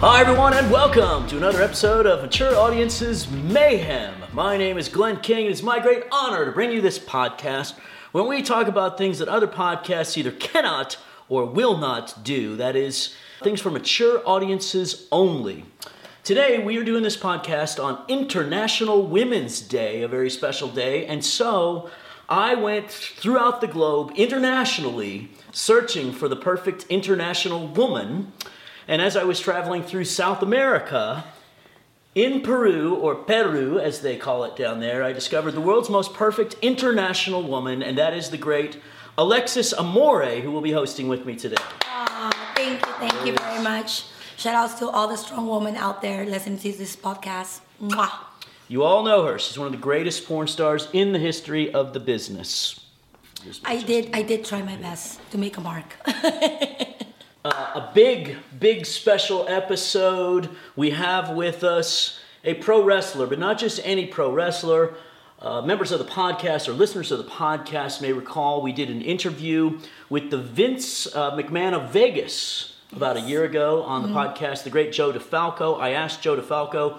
Hi, everyone, and welcome to another episode of Mature Audiences Mayhem. My name is Glenn King, and it's my great honor to bring you this podcast when we talk about things that other podcasts either cannot or will not do. That is, things for mature audiences only. Today, we are doing this podcast on International Women's Day, a very special day, and so I went throughout the globe internationally searching for the perfect international woman. And as I was traveling through South America, in Peru, or Peru as they call it down there, I discovered the world's most perfect international woman, and that is the great Alexis Amore, who will be hosting with me today. Aw, thank you, thank you very much. Shout outs to all the strong women out there listening to this podcast. Mwah. You all know her. She's one of the greatest porn stars in the history of the business. I did, I did try my best to make a mark. a big, big special episode. We have with us a pro wrestler, but not just any pro wrestler. Uh, members of the podcast or listeners of the podcast may recall we did an interview with the Vince uh, McMahon of Vegas about a year ago on the podcast, the great Joe DeFalco. I asked Joe DeFalco,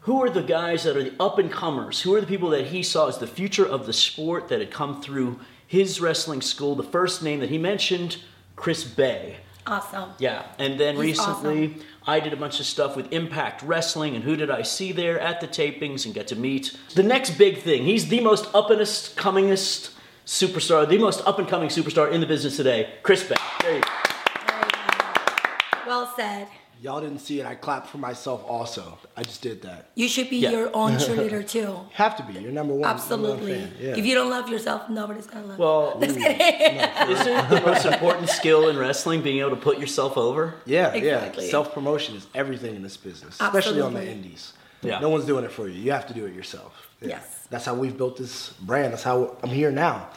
who are the guys that are the up and comers? Who are the people that he saw as the future of the sport that had come through his wrestling school? The first name that he mentioned, Chris Bey. Awesome. Yeah, and then He's recently I did a bunch of stuff with Impact Wrestling, and who did I see there at the tapings and get to meet? The next big thing. He's the most up and comingest superstar, the most up and coming superstar in the business today, Chris Bey. There you go. Well said. Y'all didn't see it. I clapped for myself also. I just did that. You should be Yeah. your own cheerleader too. Have to be. You're number one. number one Absolutely. fan. Yeah. If you don't love yourself, nobody's gonna love Well, you. Just kidding. isn't the most important skill in wrestling being able to put yourself over? yeah, Exactly. yeah. Self promotion is everything in this business, especially on the indies. Yeah. No one's doing it for you. You have to do it yourself. Yeah. Yes. That's how we've built this brand. That's how I'm here now.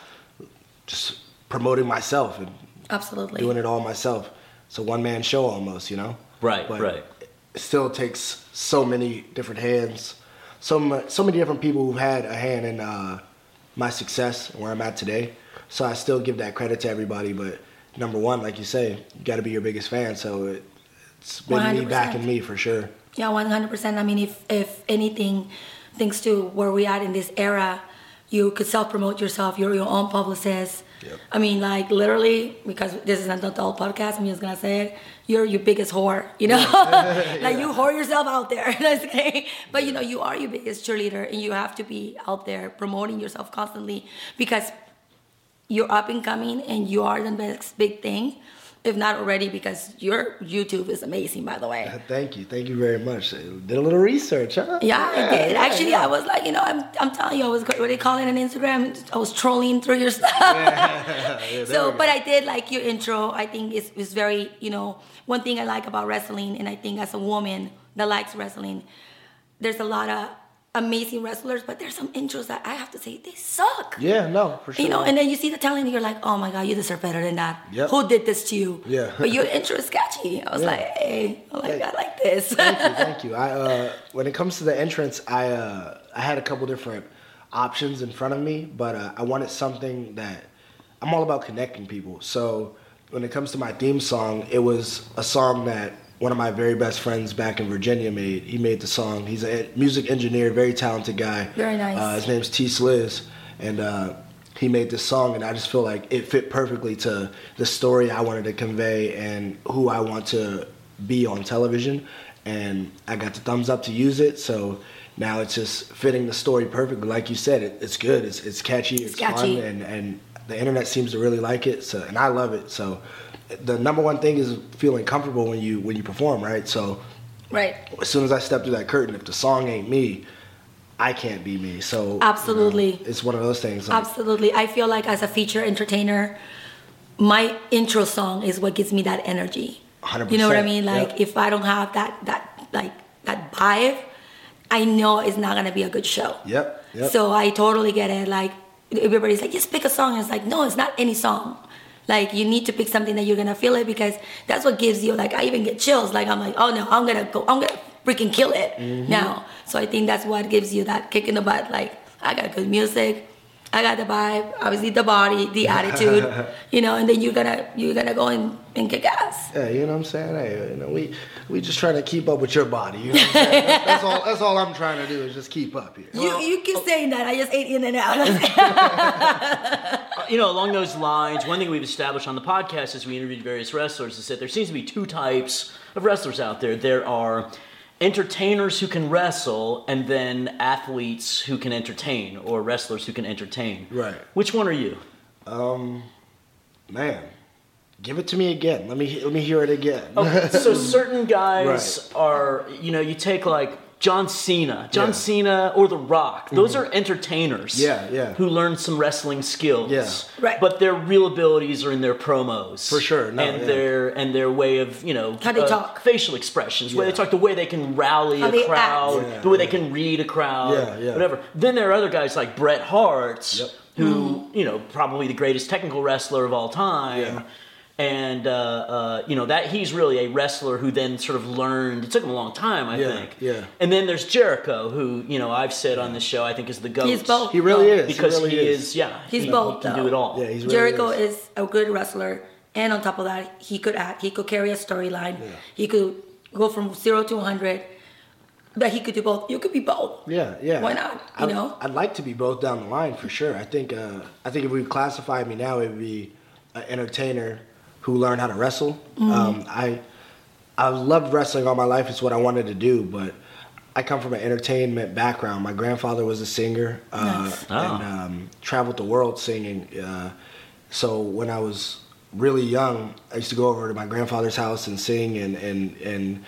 Just promoting myself and Absolutely. doing it all myself. It's a one man show almost, you know? Right, But right. It still takes so many different hands, so mu- so many different people who've had a hand in uh, my success and where I'm at today. So I still give that credit to everybody. But number one, like you say, you got to be your biggest fan. So it, it's been me 100%. backing me for sure. Yeah, one hundred percent. I mean, if if anything, thanks to where we are in this era, you could self promote yourself. You're your own publicist. Yep. I mean, like literally, because this is an adult podcast. I'm just gonna say it. You're your biggest whore. You know, like you whore yourself out there. That's okay. But you know, you are your biggest cheerleader, and you have to be out there promoting yourself constantly because you're up and coming, and you are the next big thing. If not already, because your YouTube is amazing, by the way. Uh, thank you, thank you very much. Uh, did a little research, huh? Yeah, I did. Actually, I was like, you know, I'm, I'm telling you, I was what do they call it on Instagram? I was trolling through your stuff. so, but I did like your intro. I think it's, it's very, you know, one thing I like about wrestling, and I think as a woman that likes wrestling, there's a lot of amazing wrestlers, but there's some intros that I have to say they suck. Yeah, no, for sure. You know, and then you see the talent, and you're like, oh my god, you deserve better than that. Yep. Who did this to you? Yeah. But your intro is sketchy. I was Yeah. like, hey, I like, Hey. I like this. thank you, thank you. I uh, when it comes to the entrance, I uh, I had a couple different options in front of me, but uh, I wanted something that I'm all about connecting people. So when it comes to my theme song, it was a song that one of my very best friends back in Virginia made. He made the song. He's a music engineer, very talented guy. Very nice. Uh, his name's T. Sliz, and uh, he made this song, and I just feel like it fit perfectly to the story I wanted to convey and who I want to be on television. And I got the thumbs up to use it, so now it's just fitting the story perfectly. Like you said, it, it's good, it's, it's catchy, it's, catchy. fun, and, and the internet seems to really like it. So, and I love it. So, the number one thing is feeling comfortable when you when you perform, right? So, right. as soon as I step through that curtain, if the song ain't me, I can't be me. So you know, Absolutely. it's one of those things. like- Absolutely. I feel like as a feature entertainer, my intro song is what gives me that energy. 100%, You know what I mean? Like yep. if I don't have that that like that vibe, I know it's not gonna be a good show. Yep, yep. So I totally get it. Like everybody's like, just pick a song. And it's like, no, it's not any song. Like you need to pick something that you're gonna feel it because that's what gives you like I even get chills. Like I'm like, oh no, I'm gonna go, I'm gonna freaking kill it Mm-hmm. now. So I think that's what gives you that kick in the butt. Like I got good music, I got the vibe, obviously the body, the attitude, you know, and then you're gonna you're gonna go and, and kick ass. Yeah, you know what I'm saying? Hey, you know, we we just trying to keep up with your body. You know what I'm saying? That's, that's all. That's all I'm trying to do is just keep up here. You you keep saying that. I just ate in and out. Uh, you know, along those lines, one thing we've established on the podcast as we interviewed various wrestlers is that there seems to be two types of wrestlers out there. There are entertainers who can wrestle, and then athletes who can entertain, or wrestlers who can entertain. Right. Which one are you? Um, man, give it to me again. Let me let me hear it again. Okay, so certain guys Right. are, you know, you take like John Cena, John Yeah. Cena or The Rock. Those are entertainers. Yeah, yeah. Who learn some wrestling skills. Yeah. Right. But their real abilities are in their promos. For sure, no, and yeah. their and their way of, you know, How they uh, talk. facial expressions, way they talk, the way they can rally How a crowd, Yeah, the way they can read a crowd, Yeah, yeah. whatever. Then there are other guys like Bret Hart, Yep. who, you know, probably the greatest technical wrestler of all time Yeah. And uh, uh, you know that he's really a wrestler who then sort of learned. It took him a long time, I Yeah, think. yeah. And then there's Jericho, who you know I've said on this show I think is the goat. He's both. He really is. because he, really he is. Yeah, He's he, both, He can though. do it all. Yeah, he's really Jericho is. is a good wrestler, and on top of that, he could act. He could carry a storyline. Yeah. He could go from zero to 100. But he could do both. You could be both. Yeah, yeah. Why not? You I'd, know? I'd like to be both down the line for sure. I think uh, I think if we classify me now, it would be an entertainer who learned how to wrestle. Mm-hmm. Um, I I loved wrestling all my life. It's what I wanted to do, but I come from an entertainment background. My grandfather was a singer uh, Nice. and Ah. um, traveled the world singing. Uh, so when I was really young, I used to go over to my grandfather's house and sing and and and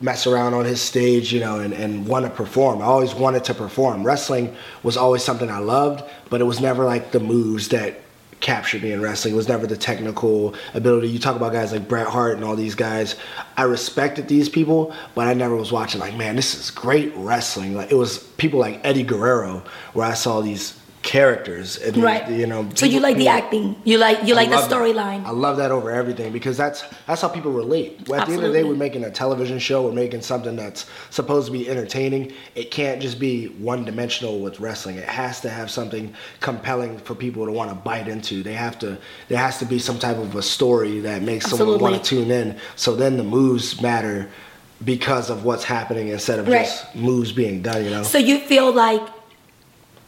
mess around on his stage, you know, and, and want to perform. I always wanted to perform. Wrestling was always something I loved, but it was never like the moves that captured me in wrestling. It was never the technical ability. You talk about guys like Bret Hart and all these guys. I respected these people, but I never was watching like, man, this is great wrestling. Like it was people like Eddie Guerrero where I saw these characters and Right. you know So you like the acting. You like you I like the storyline. I love that over everything because that's that's how people relate. At the end of the day, we're making a television show. We're making something that's supposed to be entertaining. It can't just be one dimensional with wrestling. It has to have something compelling for people to want to bite into. They have to. There has to be some type of a story that makes someone want to tune in. So then the moves matter because of what's happening instead of Right. just moves being done. You know. So you feel like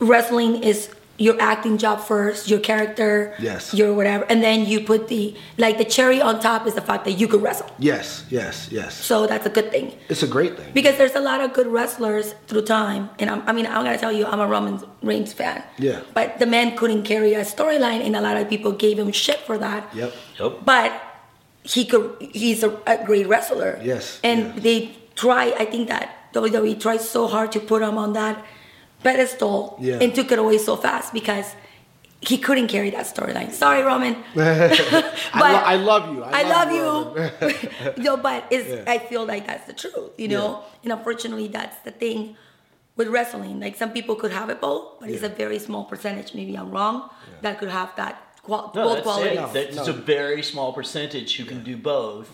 wrestling is your acting job first, your character, Yes. your whatever, and then you put the like the cherry on top is the fact that you could wrestle. yes. Yes. Yes. So that's a good thing. It's a great thing. Because there's a lot of good wrestlers through time, and I'm, I mean, I'm gonna tell you, I'm a Roman Reigns fan. Yeah. But the man couldn't carry a storyline, and a lot of people gave him shit for that. Yep. Yep. But he could. He's a, a great wrestler. Yes, And yeah. they try. I think that WWE tries so hard to put him on that pedestal Yeah. and took it away so fast because. He couldn't carry that storyline. Sorry, Roman. I, lo- I love you. I, love, Roman. you. no, but it's Yeah. I feel like that's the truth, you know. And unfortunately, that's the thing with wrestling. Like some people could have it both, but it's a very small percentage. Maybe I'm wrong. That could have that qual- No, both that's qualities. it. That's No. a very small percentage who can do both.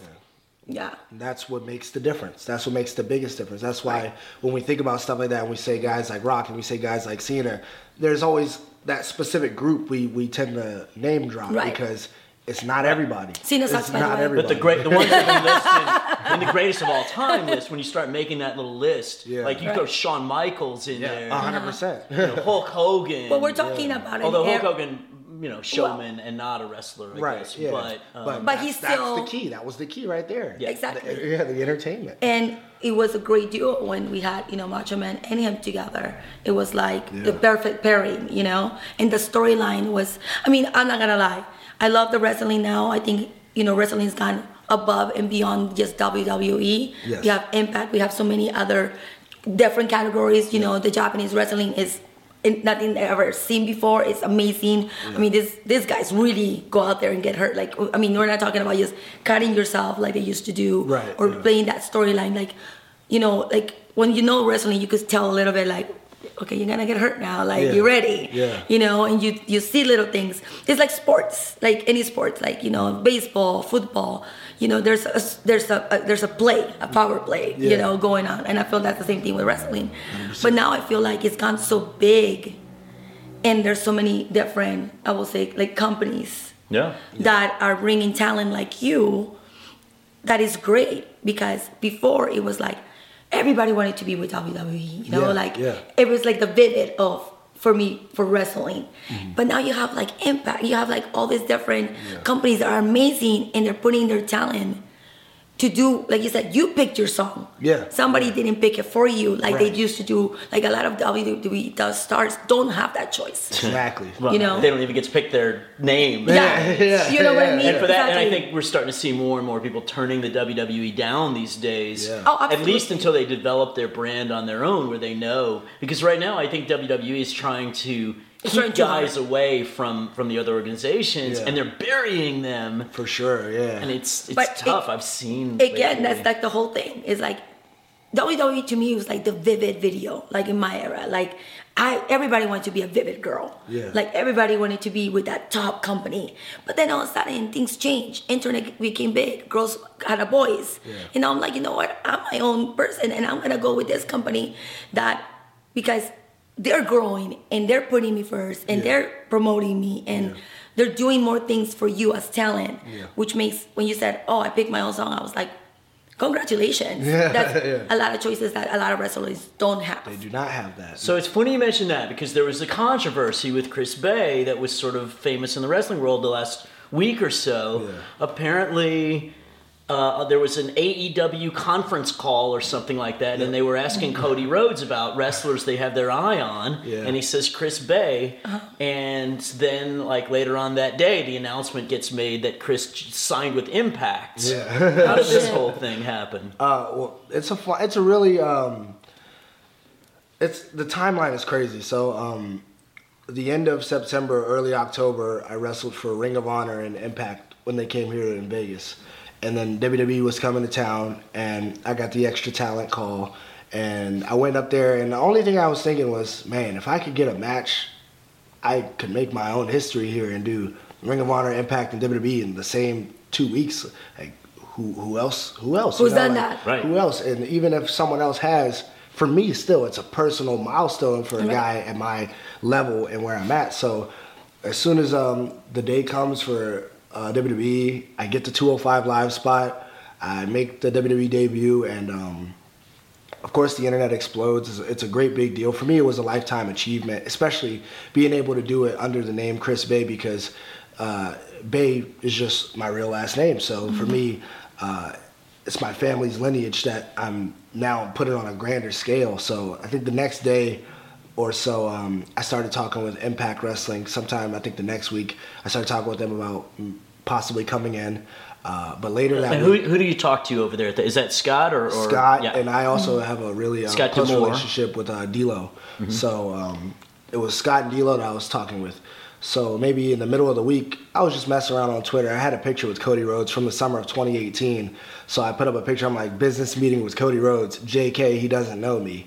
Yeah. That's what makes the difference. That's what makes the biggest difference. That's why when we think about stuff like that, and we say guys like Rock and we say guys like Cena, there's always that specific group we, we tend to name drop Right. because it's not everybody. Cena it's sucks, by the not way. everybody. But the great, the ones that have been listed in the greatest of all time list, when you start making that little list, Yeah. like you Right. throw Shawn Michaels in there, hundred percent. you know, Hulk Hogan. But we're talking about it. although Hulk Hogan, you know, showman Well- and not a wrestler, I Right. guess. Yeah. But, um, but But that's, he's that's still- the key. That was the key right there. Yeah. Exactly. The- yeah, the entertainment. And it was a great duo when we had, you know, Macho Man and him together. It was like the perfect pairing, you know? And the storyline was, I mean, I'm not gonna lie. I love the wrestling now. I think, you know, wrestling's gone above and beyond just WWE. Yes. We have Impact, we have so many other different categories. You know, the Japanese wrestling is in- nothing I've ever seen before. It's amazing. I mean, this these guys really go out there and get hurt. Like, I mean, we're not talking about just cutting yourself like they used to do, Right, or yeah. playing that storyline. Like, you know, like when you know wrestling, you could tell a little bit like, okay, you're gonna get hurt now. Like, Yeah, you're ready. yeah. You know, and you you see little things. It's like sports, like any sports, like you know, baseball, football. You know, there's a there's a, a there's a play, a power play. You know, going on, and I feel that's the same thing with wrestling. But now I feel like it's gone so big and there's so many different I will say like companies Yeah. that are bringing talent like you that is great because before it was like everybody wanted to be with WWE you know Yeah, like yeah. it was like the vivid of for me for wrestling. Mm-hmm. but now you have like impact. You have like all these different companies that are amazing and they're putting their talent to do like you said you picked your song Yeah. somebody didn't pick it for you like they used to do like a lot of WWE does stars don't have that choice Exactly. Well, You know? they don't even get to pick their name. yeah, yeah, you know what I mean And for that, and I think we're starting to see more and more people turning the WWE down these days. Yeah. Oh, At least until they develop their brand on their own, where they know. Because right now, I think WWE is trying to It's keep trying guys away from from the other organizations, Yeah. and they're burying them. For sure, yeah. And it's it's But it- tough. I've seen again that's like the whole thing is like WWE to me was like the vivid video like in my era like I everybody wanted to be a vivid girl Yeah. like everybody wanted to be with that top company but then all of a sudden things changed internet became big girls had a voice Yeah. and I'm like you know what I'm my own person and I'm gonna go with this company that because they're growing and they're putting me first and Yeah. they're promoting me and Yeah. they're doing more things for you as talent Yeah. which makes when you said oh I picked my own song I was like congratulations Yeah, that's yeah. a lot of choices that a lot of wrestlers don't have they do not have that. So it's funny you mention that because there was a controversy with Chris Bey that was sort of famous in the wrestling world the last week or so. Yeah. Apparently, uh, there was an AEW conference call or something like that, and they were asking Cody Rhodes about wrestlers they have their eye on, Yeah. and he says Chris Bey. And then, like later on that day, the announcement gets made that Chris signed with Impact. Yeah. How did this whole thing happen? Uh, well, it's a it's a really um, it's the timeline is crazy. So um, the end of September, early October, I wrestled for Ring of Honor and Impact when they came here in Vegas, and then WWE was coming to town, and I got the extra talent call, and I went up there, and the only thing I was thinking was, man, if I could get a match, I could make my own history here and do Ring of Honor, Impact, and WWE in the same two weeks. Like, who who else? Who else? Who's done like, that? Right. Who else? And even if someone else has, for me, still, it's a personal milestone for a Right. guy at my level and where I'm at. So, as soon as um, the day comes for uh, WWE, I get the 205 live spot. I make the WWE debut, and um, of course, the internet explodes. It's- a great big deal. For me, it was a lifetime achievement, especially being able to do it under the name Chris Bey because uh, Bey is just my real last name. So for me, uh, it's my family's lineage that I'm now putting on a grander scale. So I think the next day or so, um, I started talking with Impact Wrestling. Sometime I think the next week, I started talking with them about possibly coming in. Uh, but later that And who, week, who do you talk to over there? Is that Scott or, or Scott, yeah. and I also have a really uh, Scott close D'Amore. relationship with uh, D'Lo. So um, it was Scott and D'Lo that I was talking with. So maybe in the middle of the week, I was just messing around on Twitter. I had a picture with Cody Rhodes from the summer of 2018. So I put up a picture. I'm like, business meeting with Cody Rhodes. JK, he doesn't know me.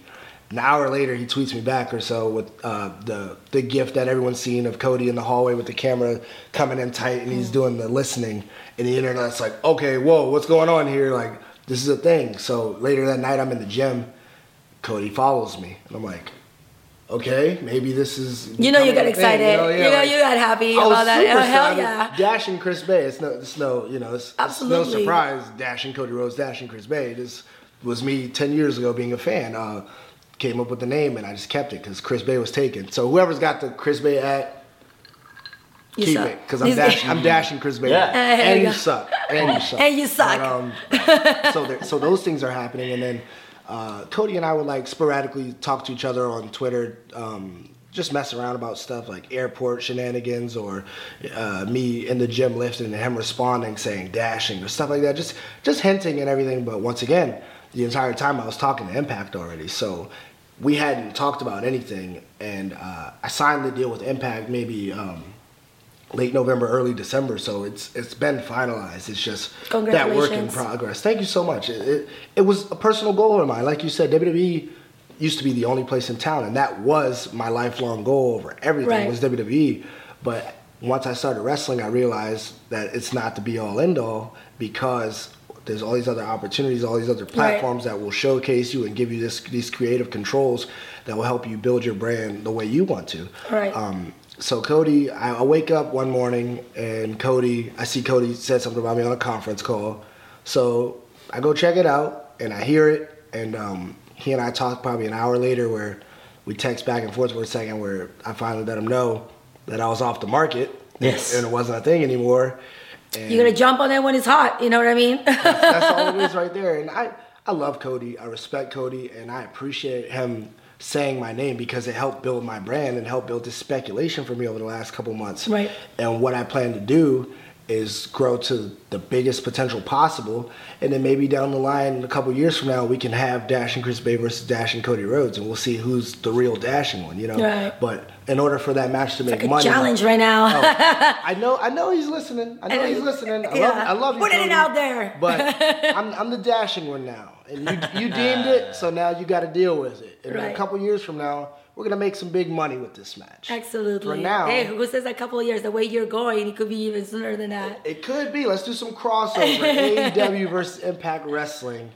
An hour later, he tweets me back or so with uh, the the gift that everyone's seen of Cody in the hallway with the camera coming in tight, and he's doing the listening. And the internet's like, okay, whoa, what's going on here? Like, this is a thing. So later that night, I'm in the gym. Cody follows me, and I'm like, okay, maybe this is. you know you got a thing, excited you know, yeah, like- you got happy about that oh, hell excited. yeah Dashing Chris Bey. It's no, it's no, you know, it's, it's no Absolutely. surprise. Dashing Cody Rhodes, dashing Chris Bey. This was me ten years ago being a fan. Uh, came up with the name and I just kept it because Chris Bey was taken. So whoever's got the Chris Bey at, You keep suck. it because I'm He's- dashing. I'm dashing Chris Bey. Yeah. at. Hey, and you you suck. And you suck. And you suck. But, um, so there, so those things are happening, and then uh, Cody and I would like sporadically talk to each other on Twitter, um, just mess around about stuff like airport shenanigans or uh, me in the gym lifting and him responding saying dashing or stuff like that. Just just hinting and everything. But once again, the entire time I was talking to Impact already, so we hadn't talked about anything. And uh, I signed the deal with Impact maybe. Um, late November, early December. So it's it's been finalized. It's just that work in progress. Thank you so much. It, it, it was a personal goal of mine. Like you said, WWE used to be the only place in town, and that was my lifelong goal over everything Right. was WWE. But once I started wrestling, I realized that it's not the be all end all because there's all these other opportunities, all these other platforms that will showcase you and give you this these creative controls that will help you build your brand the way you want to. Right. Um, so Cody, I, I wake up one morning and Cody, I see Cody said something about me on a conference call. So I go check it out and I hear it and um, he and I talk probably an hour later where we text back and forth for a second where I finally let him know that I was off the market. Yes. And it wasn't a thing anymore. And You're gonna jump on that when it's hot. You know what I mean? that's all it is right there. And I, I love Cody. I respect Cody, and I appreciate him saying my name because it helped build my brand and helped build this speculation for me over the last couple months. Right. And what I plan to do is grow to the biggest potential possible, and then maybe down the line, a couple years from now, we can have Dash and Chris Bey versus Dash and Cody Rhodes, and we'll see who's the real dashing one. You know. Right. But in order for that match to make like money, challenge right now. Oh, I know, I know he's listening. I know he's listening. I love, Yeah. I love you. Putting it out there. But I'm, I'm the dashing one now, and you, you deemed it, so now you got to deal with it. And Right. a couple years from now, we're gonna make some big money with this match. Absolutely. For now, Hey, who says a couple of years? The way you're going, it could be even sooner than that. it could be. Let's do some crossover. AEW versus Impact Wrestling.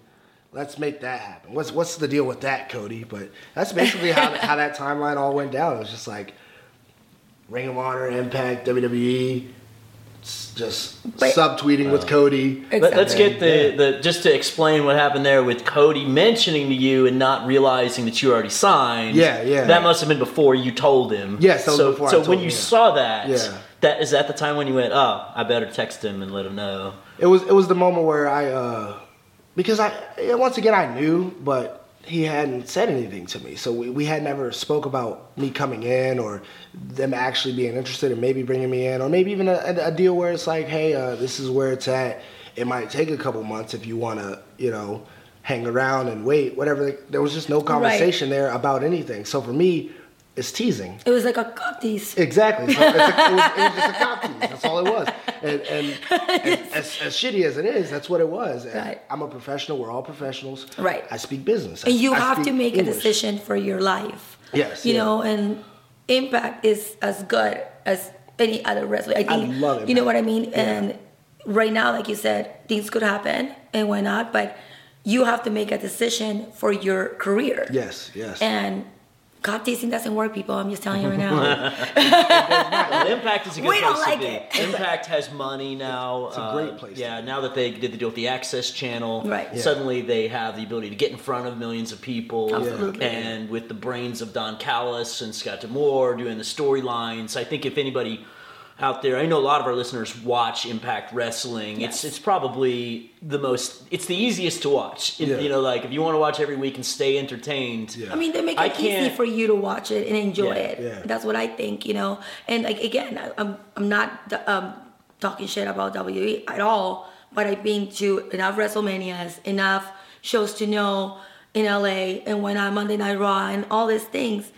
Let's make that happen. What's what's the deal with that, Cody? But that's basically how how that timeline all went down. It was just like Ring of Honor, Impact, WWE, just But- subtweeting with Cody. Let, us get the, the just to explain what happened there with Cody mentioning to you and not realizing that you already signed. Yeah, yeah. That must have been before you told him. Yes, that was so I so told when him, you yeah. saw that, Yeah. that is at the time when you went, oh, I better text him and let him know. It was it was the moment where I uh because I once again I knew, but he hadn't said anything to me. So we, we had never spoke about me coming in or them actually being interested in maybe bringing me in or maybe even a, a, deal where it's like, hey, uh, this is where it's at. It might take a couple months if you want to, you know, hang around and wait, whatever. There was just no conversation there about anything. So for me, it's teasing. It was like a cocktease. Exactly. So it's a, it, was, it was just a cop tease. That's all it was. And, and, and as, as shitty as it is, that's what it was. And Right. I'm a professional. We're all professionals. Right. I speak business. and you I have to speak make a decision for your life. Yes, You yeah. know, and impact is as good as any other wrestler. I think love you know what I mean? Yeah. And right now, like you said, things could happen and why not? But you have to make a decision for your career. Yes, yes. And cock teasing doesn't work, people. I'm just telling you right now. Well, Impact is a good We place don't like to be. it. Impact has money now. It's a uh, great place to Yeah, now that they did the deal with the AXS Channel, Right. Yeah. suddenly they have the ability to get in front of millions of people. Absolutely. And with the brains of Don Callis and Scott D'Amore doing the storylines, I think if anybody out there, I know a lot of our listeners watch Impact Wrestling. It's Yes. it's probably the most, it's the easiest to watch. It- Yeah. You know, like if you want to watch every week and stay entertained. Yeah. I mean, they make it easy for you to watch it and enjoy Yeah, it. yeah. That's what I think, you know. And like again, I, I'm I'm not um, talking shit about WWE at all, but I've been to enough WrestleManias, enough shows to know in LA, and when I'm Monday Night Raw and all these things.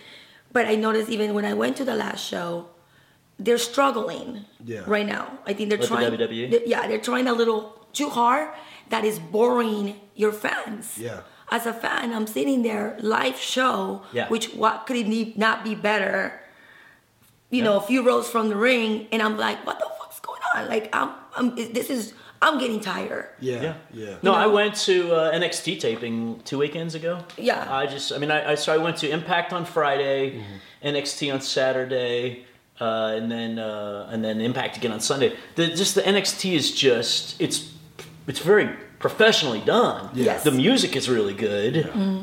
But I noticed even when I went to the last show, they're struggling Yeah. right now. I think they're With the trying. WWE? they- yeah, they're trying a little too hard. That is boring your fans Yeah. as a fan, I'm sitting there live show, Yeah. which what could it need, not be better? You know, a few rows from the ring, and I'm like, what the fuck's going on? Like, I'm, I'm this is, I'm getting tired. yeah, Yeah. yeah. No, You I went to uh, NXT taping two weekends ago. Yeah. I just, I mean, I, I so I went to Impact on Friday, Mm-hmm. NXT on Saturday, uh, and then uh, and then Impact again on Sunday. The just the NXT is just it's it's very professionally done. Yes. The music is really good.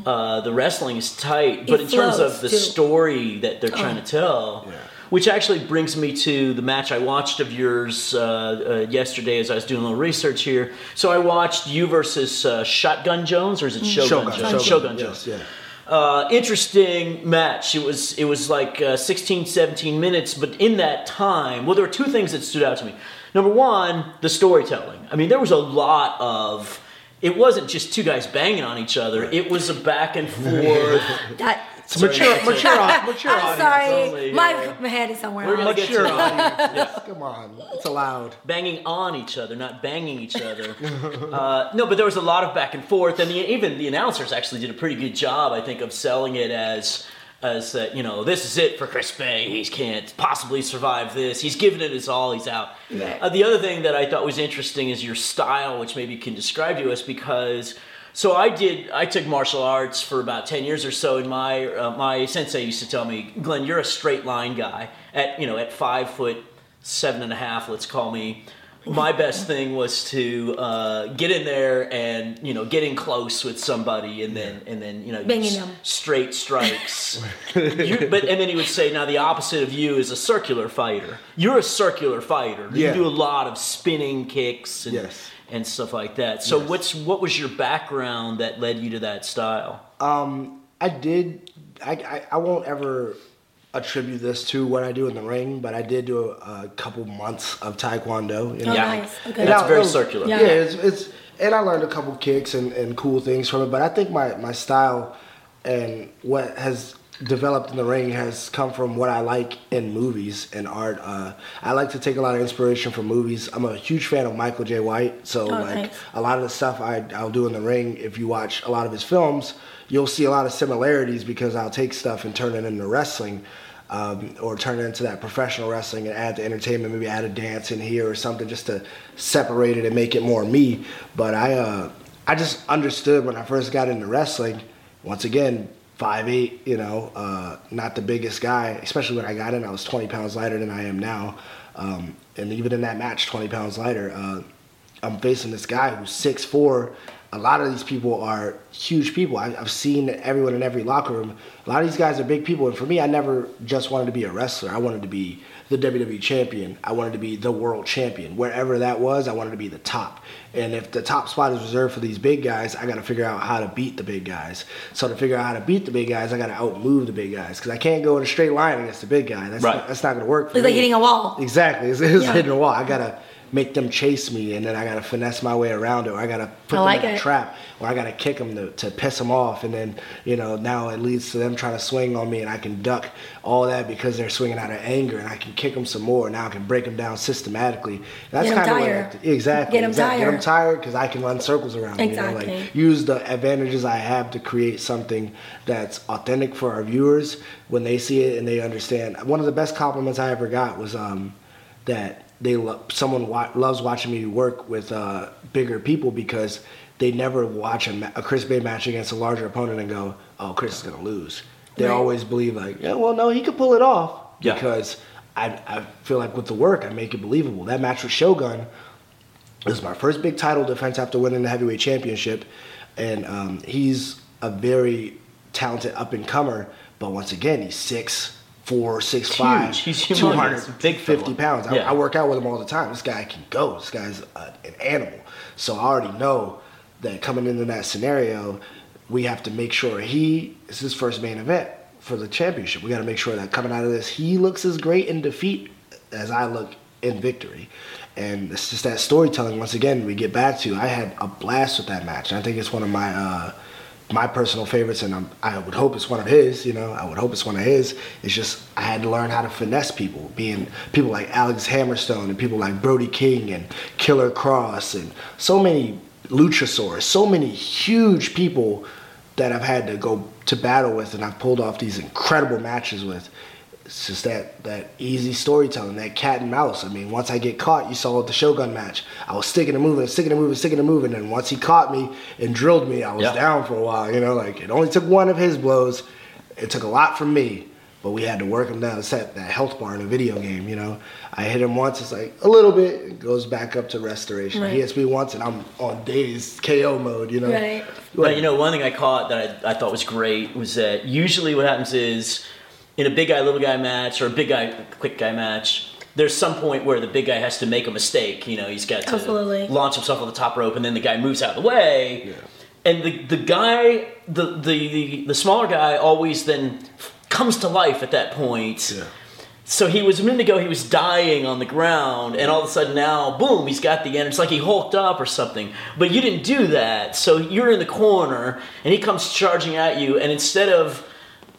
Uh, the wrestling is tight, but It in terms of the too. story that they're trying to tell. Yeah. Which actually brings me to the match I watched of yours uh, uh, yesterday as I was doing a little research here. So I watched you versus uh, Shotgun Jones, or is it Shogun, Shogun, Jones? Shogun, Jones. yes, yeah. Uh, interesting match. It was it was like uh, 16, 17 minutes, but in that time, well, there were two things that stood out to me. Number one, the storytelling. I mean, there was a lot of. It wasn't just two guys banging on each other. It was a back and forth. That, It's mature, Sorry. mature, au- mature I'm audience. sorry, only, my, yeah. my head is somewhere We're gonna else. get to Mature that. audience. Come on, it's allowed. banging on each other, not banging each other. uh, no, but there was a lot of back and forth, and the, even the announcers actually did a pretty good job, I think, of selling it as as that you know this is it for Chris Bey. He can't possibly survive this. He's given it his all. He's out. Right. Uh, the other thing that I thought was interesting is your style, which maybe you can describe to us because. So I did. I took martial arts for about ten years or so, and my uh, my sensei used to tell me, "Glenn, you're a straight line guy. At you know, at five foot seven and a half, let's call me. My best thing was to uh, get in there and you know get in close with somebody, and then and then you know Banging s- them. straight strikes. you, but and then he would say, now the opposite of you is a circular fighter. You're a circular fighter. You Yeah. do a lot of spinning kicks and Yes. And stuff like that. So Yes. what's what was your background that led you to that style? Um, I did. I, I, I won't ever attribute this to what I do in the ring, but I did do a, a couple months of taekwondo. You know? Oh, Yeah. nice. Okay. That's I- very was- circular. Yeah, Yeah. it's, it's and I learned a couple kicks and, and cool things from it. But I think my, my style and what has developed in the ring has come from what I like in movies and art. Uh, I like to take a lot of inspiration from movies. I'm a huge fan of Michael Jai White, so Oh, like nice. a lot of the stuff I, I'll do in the ring. If you watch a lot of his films, you'll see a lot of similarities because I'll take stuff and turn it into wrestling um, or turn it into that professional wrestling and add the entertainment, maybe add a dance in here or something just to separate it and make it more me. But I, uh, I just understood when I first got into wrestling. Once again, five eight, you know, uh, not the biggest guy. Especially when I got in, I was 20 pounds lighter than I am now. Um, and even in that match, 20 pounds lighter, uh, I'm facing this guy who's 6'4". A lot of these people are huge people. I, I've seen everyone in every locker room. A lot of these guys are big people. And for me, I never just wanted to be a wrestler. I wanted to be the WWE champion. I wanted to be the world champion. Wherever that was, I wanted to be the top. And if the top spot is reserved for these big guys, I got to figure out how to beat the big guys. So to figure out how to beat the big guys, I got to outmove the big guys because I can't go in a straight line against the big guy. That's Right. not, that's not going to work. For It's like hitting a wall. Exactly. It's, it's Yeah. hitting a wall. I gotta make them chase me, and then I gotta finesse my way around it, or I gotta put I them like in a trap, or I gotta kick them to, to piss them off, and then you know now it leads to them trying to swing on me, and I can duck all that because they're swinging out of anger, and I can kick them some more. Now I can break them down systematically. That's kind of tired. what I, exactly. Get 'em exactly. Get 'em tired. tired because I can run circles around. them, You know, Exactly. like use the advantages I have to create something that's authentic for our viewers when they see it and they understand. One of the best compliments I ever got was um, that they lo- someone wa- loves watching me work with uh, bigger people because they never watch a, ma- a Chris Bey match against a larger opponent and go, "Oh, Chris is gonna lose." They Right. always believe like, "Yeah, well, no, he could pull it off." Yeah. Because I, I feel like with the work, I make it believable. That match with Shogun this is my first big title defense after winning the heavyweight championship, and um, he's a very talented up and comer. But once again, he's six four, six Huge. five, He's two humongous. hundred Big fifty fella. pounds. I, Yeah. I work out with him all the time. This guy can go. This guy's a, an animal. So I already know that coming into that scenario, we have to make sure he is his first main event for the championship. We got to make sure that coming out of this, he looks as great in defeat as I look in victory. And it's just that storytelling. Once again, we get back to. I had a blast with that match. I think it's one of my uh, my personal favorites, and I'm, I would hope it's one of his. You know, I would hope it's one of his. It's just I had to learn how to finesse people, being people like Alex Hammerstone and people like Brody King and Killer Kross and so many luchasaurs, so many huge people that I've had to go to battle with, and I've pulled off these incredible matches with. It's just that that easy storytelling, that cat and mouse. I mean, once I get caught, you saw at the Shogun match. I was sticking and moving, sticking and moving, sticking and moving, and once he caught me and drilled me, I was Yeah. down for a while. You know, like it only took one of his blows. It took a lot from me, but we had to work him down. It's that, that health bar in a video game. You know, I hit him once. It's like a little bit. It goes back up to restoration. Right. He hits me once, and I'm on days KO mode. You know. Right. But you know, one thing I caught that I, I thought was great was that usually what happens is in a big guy little guy match or a big guy quick guy match, there's some point where the big guy has to make a mistake. You know, he's got to Absolutely. launch himself on the top rope, and then the guy moves out of the way. Yeah. And the the guy, the, the the the smaller guy, always then comes to life at that point. Yeah. So he was a minute ago he was dying on the ground, and all of a sudden now, boom, he's got the end. It's like he hulked up or something. But you didn't do that, so you're in the corner, and he comes charging at you, and instead of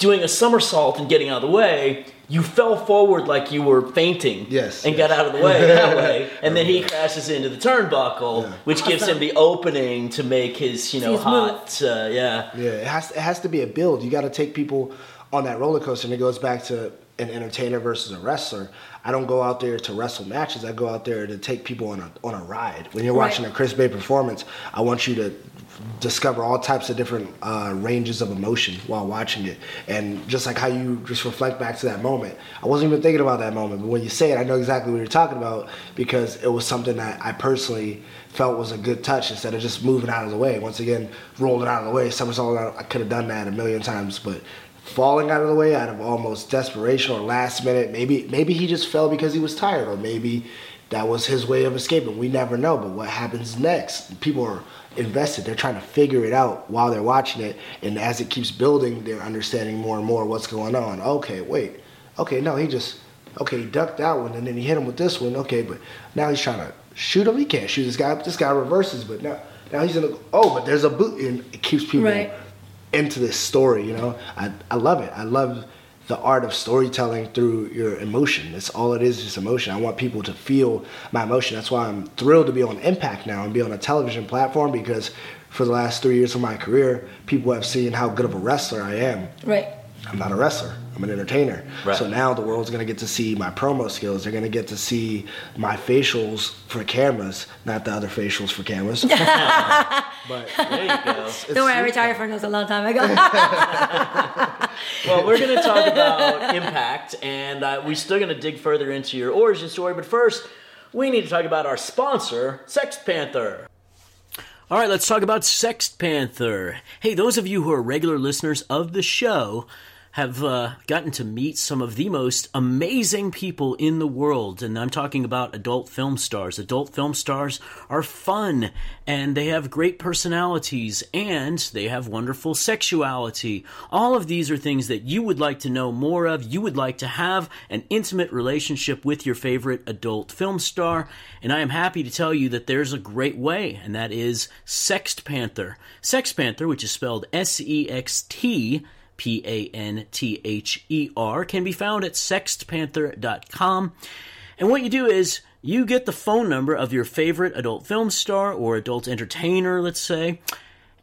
doing a somersault and getting out of the way, you fell forward like you were fainting. Yes, And yes. got out of the way that way, and then he crashes into the turnbuckle, Yeah. which gives him the opening to make his, you know, his hot. Uh, yeah. Yeah, it has it has to be a build. You got to take people on that roller coaster. And it goes back to an entertainer versus a wrestler. I don't go out there to wrestle matches. I go out there to take people on a on a ride. When you're Right. watching a Chris Bey performance, I want you to discover all types of different uh, ranges of emotion while watching it. And just like how you just reflect back to that moment, I wasn't even thinking about that moment, but when you say it, I know exactly what you're talking about because it was something that I personally felt was a good touch instead of just moving out of the way. Once again, rolling out of the way. Somersault, I could have done that a million times, but falling out of the way out of almost desperation or last minute, maybe maybe he just fell because he was tired, or maybe that was his way of escaping. We never know, but what happens next? People are invested. They're trying to figure it out while they're watching it, and as it keeps building, they're understanding more and more what's going on. Okay, wait. Okay, no, he just okay, he ducked that one, and then he hit him with this one. Okay, but now he's trying to shoot him. He can't shoot this guy. This guy reverses, but now now he's in the oh, but there's a boot, and it keeps people Right. into this story. You know, I I love it. I love the art of storytelling through your emotion. That's all it is, just emotion. I want people to feel my emotion. That's why I'm thrilled to be on Impact now and be on a television platform because for the last three years of my career, people have seen how good of a wrestler I am. Right. I'm not a wrestler. I'm an entertainer. Right. So now the world's gonna get to see my promo skills. They're gonna get to see my facials for cameras, not the other facials for cameras. but There you go. Don't worry, I retired from those a long time ago. Well, we're going to talk about Impact, and uh, we're still going to dig further into your origin story. But first, we need to talk about our sponsor, Sext Panther. All right, let's talk about Sext Panther. Hey, those of you who are regular listeners of the show have uh, gotten to meet some of the most amazing people in the world, and I'm talking about adult film stars. Adult film stars are fun, and they have great personalities, and they have wonderful sexuality. All of these are things that you would like to know more of. You would like to have an intimate relationship with your favorite adult film star, and I am happy to tell you that there's a great way, and that is Sext Panther. Sext Panther, which is spelled S E X T P A N T H E R, can be found at sextpanther.com. And what you do is you get the phone number of your favorite adult film star or adult entertainer, let's say,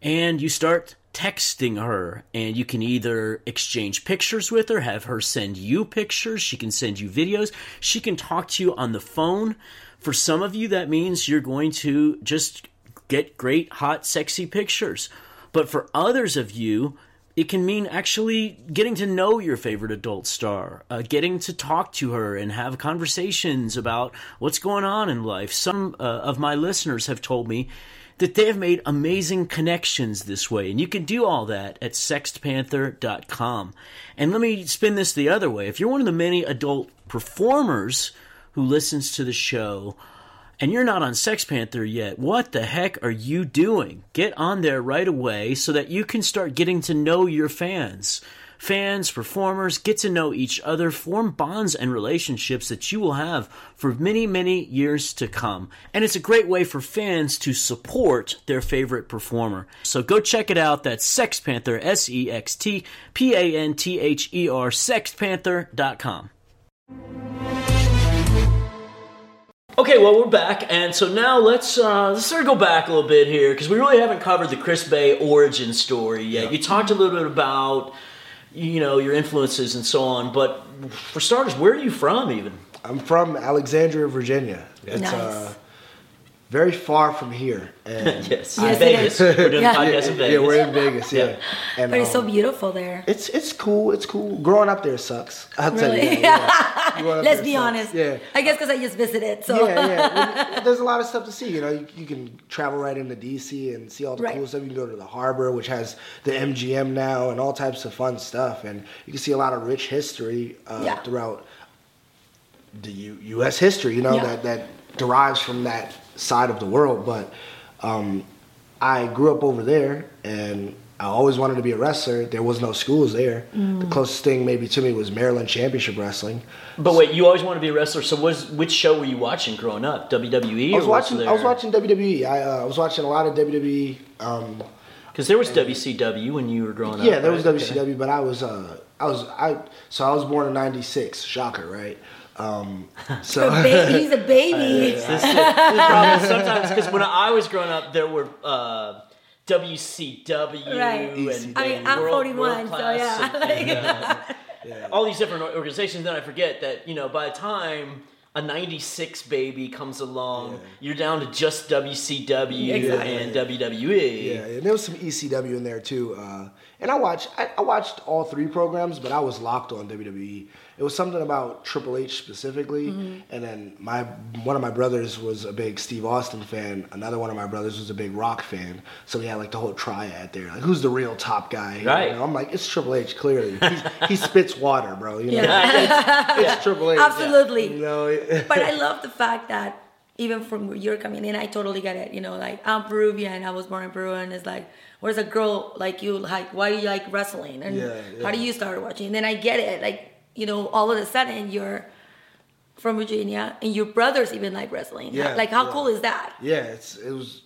and you start texting her. And you can either exchange pictures with her, have her send you pictures, she can send you videos, she can talk to you on the phone. For some of you, that means you're going to just get great, hot, sexy pictures. But for others of you, it can mean actually getting to know your favorite adult star, uh, getting to talk to her and have conversations about what's going on in life. Some uh, of my listeners have told me that they have made amazing connections this way, and you can do all that at sextpanther.com. And let me spin this the other way. If you're one of the many adult performers who listens to the show, and you're not on Sext Panther yet, what the heck are you doing? Get on there right away so that you can start getting to know your fans. Fans, performers, get to know each other, form bonds and relationships that you will have for many, many years to come. And it's a great way for fans to support their favorite performer. So go check it out. That's Sext Panther, S E X T P A N T H E R, sextpanther.com. Okay, well we're back, and so now let's uh, let's sort of go back a little bit here because we really haven't covered the Chris Bey origin story yet. You talked a little bit about you know your influences and so on, but for starters, where are you from even? I'm from Alexandria, Virginia. It's Nice. uh, very far from here. And yes, Yes, it Vegas. is. We're doing Yeah. podcast in Vegas. yeah, we're in Vegas. Yeah, Yeah. And, but it's so um, beautiful there. It's it's cool. It's cool. Growing up there sucks. I'll tell you. That, yeah. Growing Let's be sucks. honest. Yeah. I guess because I just visited. So Yeah, yeah. Well, There's a lot of stuff to see. You know, you, you can travel right into DC and see all the Right. cool stuff. You can go to the harbor, which has the MGM now, and all types of fun stuff. And you can see a lot of rich history uh, Yeah. throughout the U- U.S. history. You know Yeah. that that derives from that side of the world. But um, I grew up over there, and I always wanted to be a wrestler. There was no schools there. The Mm. closest thing maybe to me was Maryland Championship Wrestling. But wait, you always wanted to be a wrestler. So, was which show were you watching growing up? WWE. I was or watching. there? I was watching WWE. I, uh, I was watching a lot of WWE. Um, because there was WCW when you were growing up. yeah, there was right? WCW, but I was. Uh, I was. I. So I was born in '96. Shocker, right? Um, so A ba- he's a baby. This is, this is the problem sometimes because when I was growing up, there were uh, WCW Right. and I mean, I'm World- 41, World so Class yeah, and- like- and, uh, all these different organizations. Then I forget that you know by the time a '96 baby comes along, Yeah. you're down to just WCW Exactly. and WWE. Yeah, and there was some ECW in there too. Uh, and I watched I, I watched all three programs, but I was locked on WWE. It was something about Triple H specifically, Mm-hmm. and then my one of my brothers was a big Steve Austin fan. Another one of my brothers was a big Rock fan. So we had like the whole triad there. Like, who's the real top guy? You Right. know, I'm like, it's Triple H. Clearly, he spits water, bro. You know, Yeah. it's, it's Triple H. Absolutely. You know, but I love the fact that even from where you're coming in, I totally get it. You know, like I'm Peruvian, I was born in Peru, and it's like, where's a girl like you? Like, why do you like wrestling? And Yeah, how do you start watching? And then I get it. Like, you know, all of a sudden you're from Virginia, and your brothers even like wrestling. Yeah, like, how yeah. cool is that? Yeah, it's it was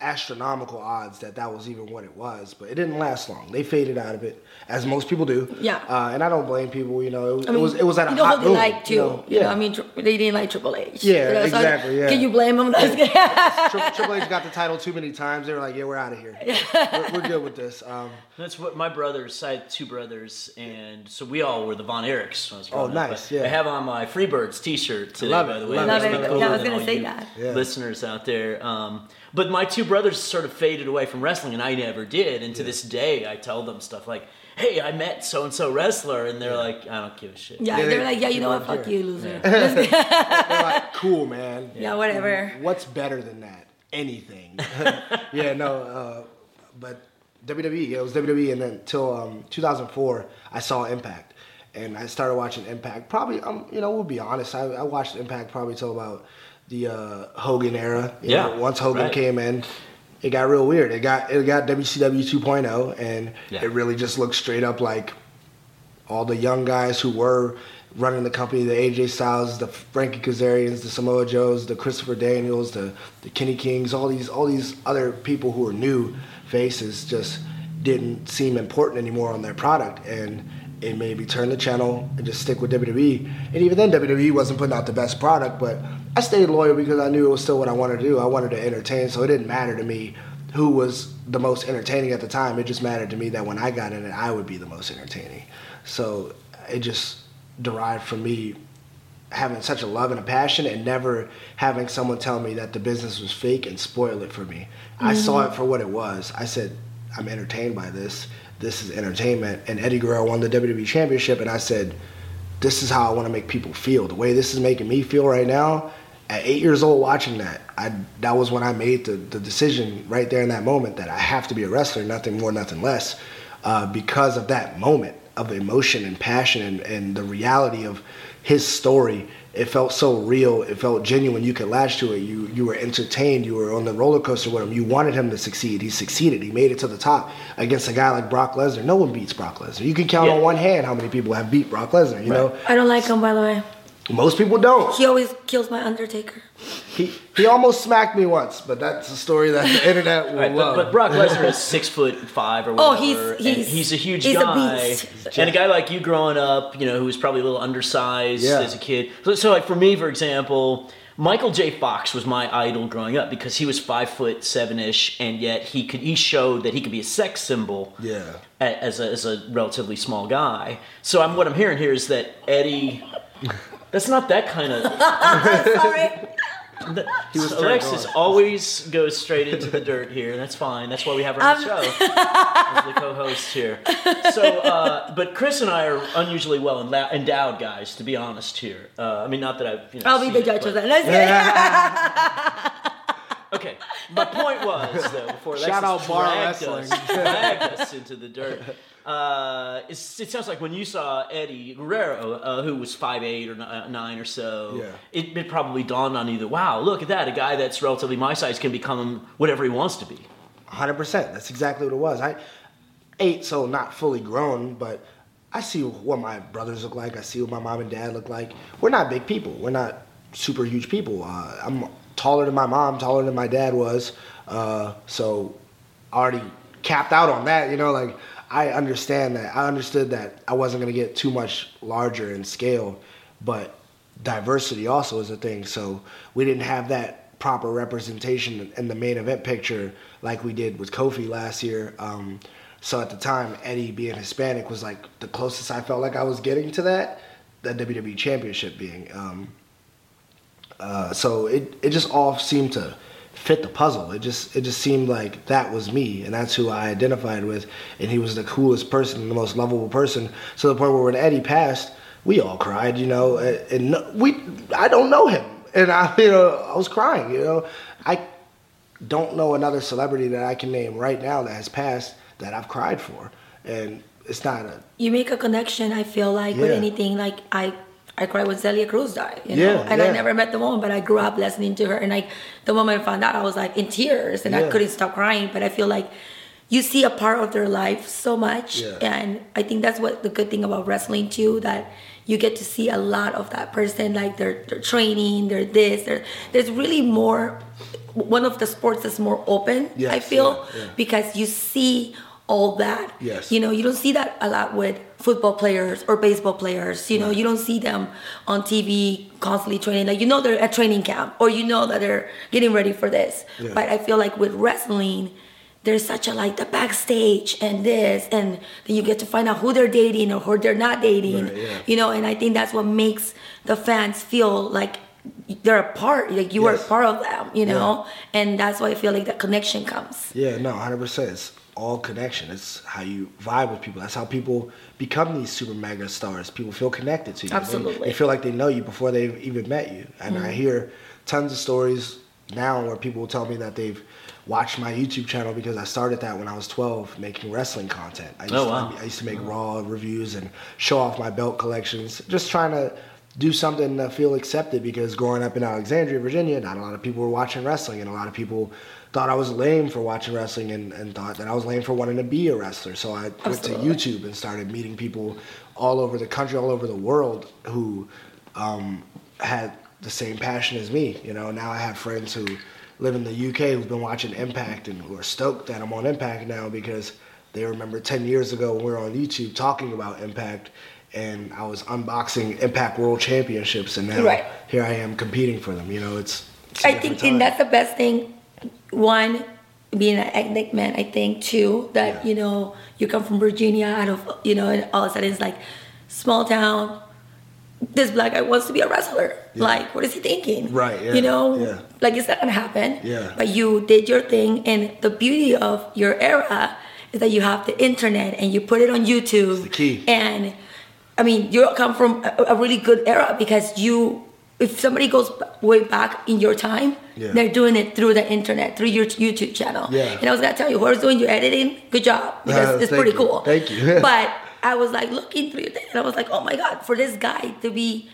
astronomical odds that that was even what it was, but it didn't last long. They faded out of it, as most people do. Yeah. uh, and I don't blame people. You know, it, was I mean, it was it was at a you know hot who they boom, like too. You You know, know, yeah, I mean, tr- they didn't like Triple H. Yeah, you know, exactly, yeah. Can you blame them? Tri- Triple H got the title too many times. They were like, "Yeah, we're out of here. we're, we're good with this." Um, That's what my brothers. I had two brothers, and so we all were the Von Erichs. When I was Oh, up. nice, But yeah. I have on my Freebirds T-shirt today, Love by the way. love it. Love it. cooler Yeah, I was gonna say that. Yeah. Listeners out there, um, but my two brothers sort of faded away from wrestling, and I never did. And to this day, I tell them stuff like, "Hey, I met so and so wrestler," and they're like, "I don't give a shit." yeah, Yeah, they're they- like, yeah, you know what? Fuck care. you, loser. they're like, "Cool, man. yeah, whatever. What's better than that? Anything." yeah, no, uh, but WWE. It was WWE, and then until um, 2004, I saw Impact, and I started watching Impact. Probably, um, you know, we'll be honest. I, I watched Impact probably till about the uh, Hogan era. you Yeah, know, once Hogan right. came in. It got real weird. It got it got WCW 2.0, and Yeah. it really just looked straight up like all the young guys who were running the company, the AJ Styles, the Frankie Kazarians, the Samoa Joes, the Christopher Daniels, the, the Kenny Kings, all these all these other people who were new faces just didn't seem important anymore on their product and made me turn the channel and just stick with WWE. And even then WWE wasn't putting out the best product, but I stayed loyal because I knew it was still what I wanted to do. I wanted to entertain, so it didn't matter to me who was the most entertaining at the time. It just mattered to me that when I got in it, I would be the most entertaining. So it just derived from me having such a love and a passion and never having someone tell me that the business was fake and spoil it for me. I saw mm-hmm. it for what it was. I said, I'm entertained by this. This is entertainment. And Eddie Guerrero won the WWE Championship, and I said, this is how I want to make people feel. The way this is making me feel right now, at eight years old watching that, I that was when I made the, the decision right there in that moment that I have to be a wrestler, nothing more, nothing less, uh, because of that moment of emotion and passion and, and the reality of his story. It felt so real. It felt genuine. You could latch to it. You you were entertained. You were on the roller coaster with him. You wanted him to succeed. He succeeded. He made it to the top against a guy like Brock Lesnar. No one beats Brock Lesnar. You can count Yeah. on one hand how many people have beat Brock Lesnar. You know, I don't like him, by the way. Most people don't. He always kills my Undertaker. He he almost smacked me once, but that's a story that the internet will Right, love. but, but Brock Lesnar is six foot five or oh, whatever. Oh, he's- he's- he's a huge he's a beast. and a guy like you growing up, you know, who was probably a little undersized Yeah. as a kid. So, so, like for me, for example, Michael J. Fox was my idol growing up because he was five foot seven ish, and yet he could he showed that he could be a sex symbol. Yeah. As a, as a relatively small guy, so I'm what I'm hearing here is that Eddie. That's not that kind of. Sorry. He was Alexis always goes straight into the dirt here. That's fine. That's why we have her on the Um, show as the co-host here. So, uh, but Chris and I are unusually well endowed guys, to be honest. Here, uh, I mean, not that I've. You know, I'll be seen the it, judge of but- that. Okay, my point was though before that. Shout out Bar dragged Wrestling. us, dragged us into the dirt. Uh, it's, it sounds like when you saw Eddie Guerrero, uh, who was five eight or ni- nine or so, Yeah. it, it probably dawned on you that wow, look at that, a guy that's relatively my size can become whatever he wants to be. Hundred percent. That's exactly what it was. I eight, so not fully grown, but I see what my brothers look like. I see what my mom and dad look like. We're not big people. We're not super huge people. Uh, I'm taller than my mom, taller than my dad was. Uh, so already capped out on that. You know, like I understand that. I understood that I wasn't gonna get too much larger in scale, but diversity also is a thing. So we didn't have that proper representation in the main event picture like we did with Kofi last year. Um, so at the time, Eddie being Hispanic was like the closest I felt like I was getting to that, the WWE Championship being. Um, uh, so it, it just all seemed to fit the puzzle. It just it just seemed like that was me, and that's who I identified with. And he was the coolest person, the most lovable person. To the point where when Eddie passed, we all cried. You know, and, and we I don't know him, and I you know I was crying. You know, I don't know another celebrity that I can name right now that has passed that I've cried for, and it's not a You make a connection. I feel like with anything. Like I, I cried when Celia Cruz died. You know, Yeah, and I never met the woman, but I grew up listening to her. And like the moment I found out, I was like in tears, and I couldn't stop crying. But I feel like you see a part of their life so much, Yeah. and I think that's what the good thing about wrestling too that. You get to see a lot of that person, like their, their training, their this, their, there's really more. One of the sports that's more open, I feel, yeah, yeah. because you see all that. Yes. You know, you don't see that a lot with football players or baseball players. You know, you don't see them on TV constantly training. Like you know they're at training camp or you know that they're getting ready for this. Yeah. But I feel like with wrestling, there's such a like the backstage and this and then you get to find out who they're dating or who they're not dating. Right, yeah. You know, and I think that's what makes the fans feel like they're a part, like you are a part of them, you know? And that's why I feel like that connection comes. Yeah, no, hundred percent. It's all connection. It's how you vibe with people. That's how people become these super mega stars. People feel connected to you. They- Absolutely. Mm-hmm. They, feel like they know you before they've even met you. And I hear tons of stories now where people will tell me that they've watched my YouTube channel because I started that when I was 12 making wrestling content. I used, Oh, to, wow. I used to make raw reviews and show off my belt collections. Just trying to do something to feel accepted because growing up in Alexandria, Virginia, not a lot of people were watching wrestling and a lot of people thought I was lame for watching wrestling and, and thought that I was lame for wanting to be a wrestler. So I went to YouTube and started meeting people all over the country, all over the world who um, had the same passion as me. You know, now I have friends who live in the UK who've been watching Impact and who are stoked that I'm on Impact now because they remember 10 years ago when we were on YouTube talking about Impact and I was unboxing Impact World Championships and now Right. here I am competing for them. You know, it's, it's I think, and that's the best thing. One, being an ethnic man, I think too that Yeah. you know you come from Virginia, out of you know, and all of a sudden it's like small town. This black guy wants to be a wrestler. Yeah. Like, what is he thinking? Right, yeah, You know, yeah. like it's not gonna happen. Yeah. But you did your thing, and the beauty of your era is that you have the internet and you put it on YouTube. the key. And I mean, you come from a, a really good era because you, if somebody goes way back in your time, Yeah. they're doing it through the internet, through your YouTube channel. Yeah. And I was gonna tell you, whoever's doing your editing, good job because Uh, it's pretty you. cool. Thank you. but I was like looking through your thing, and I was like, oh my god, for this guy to be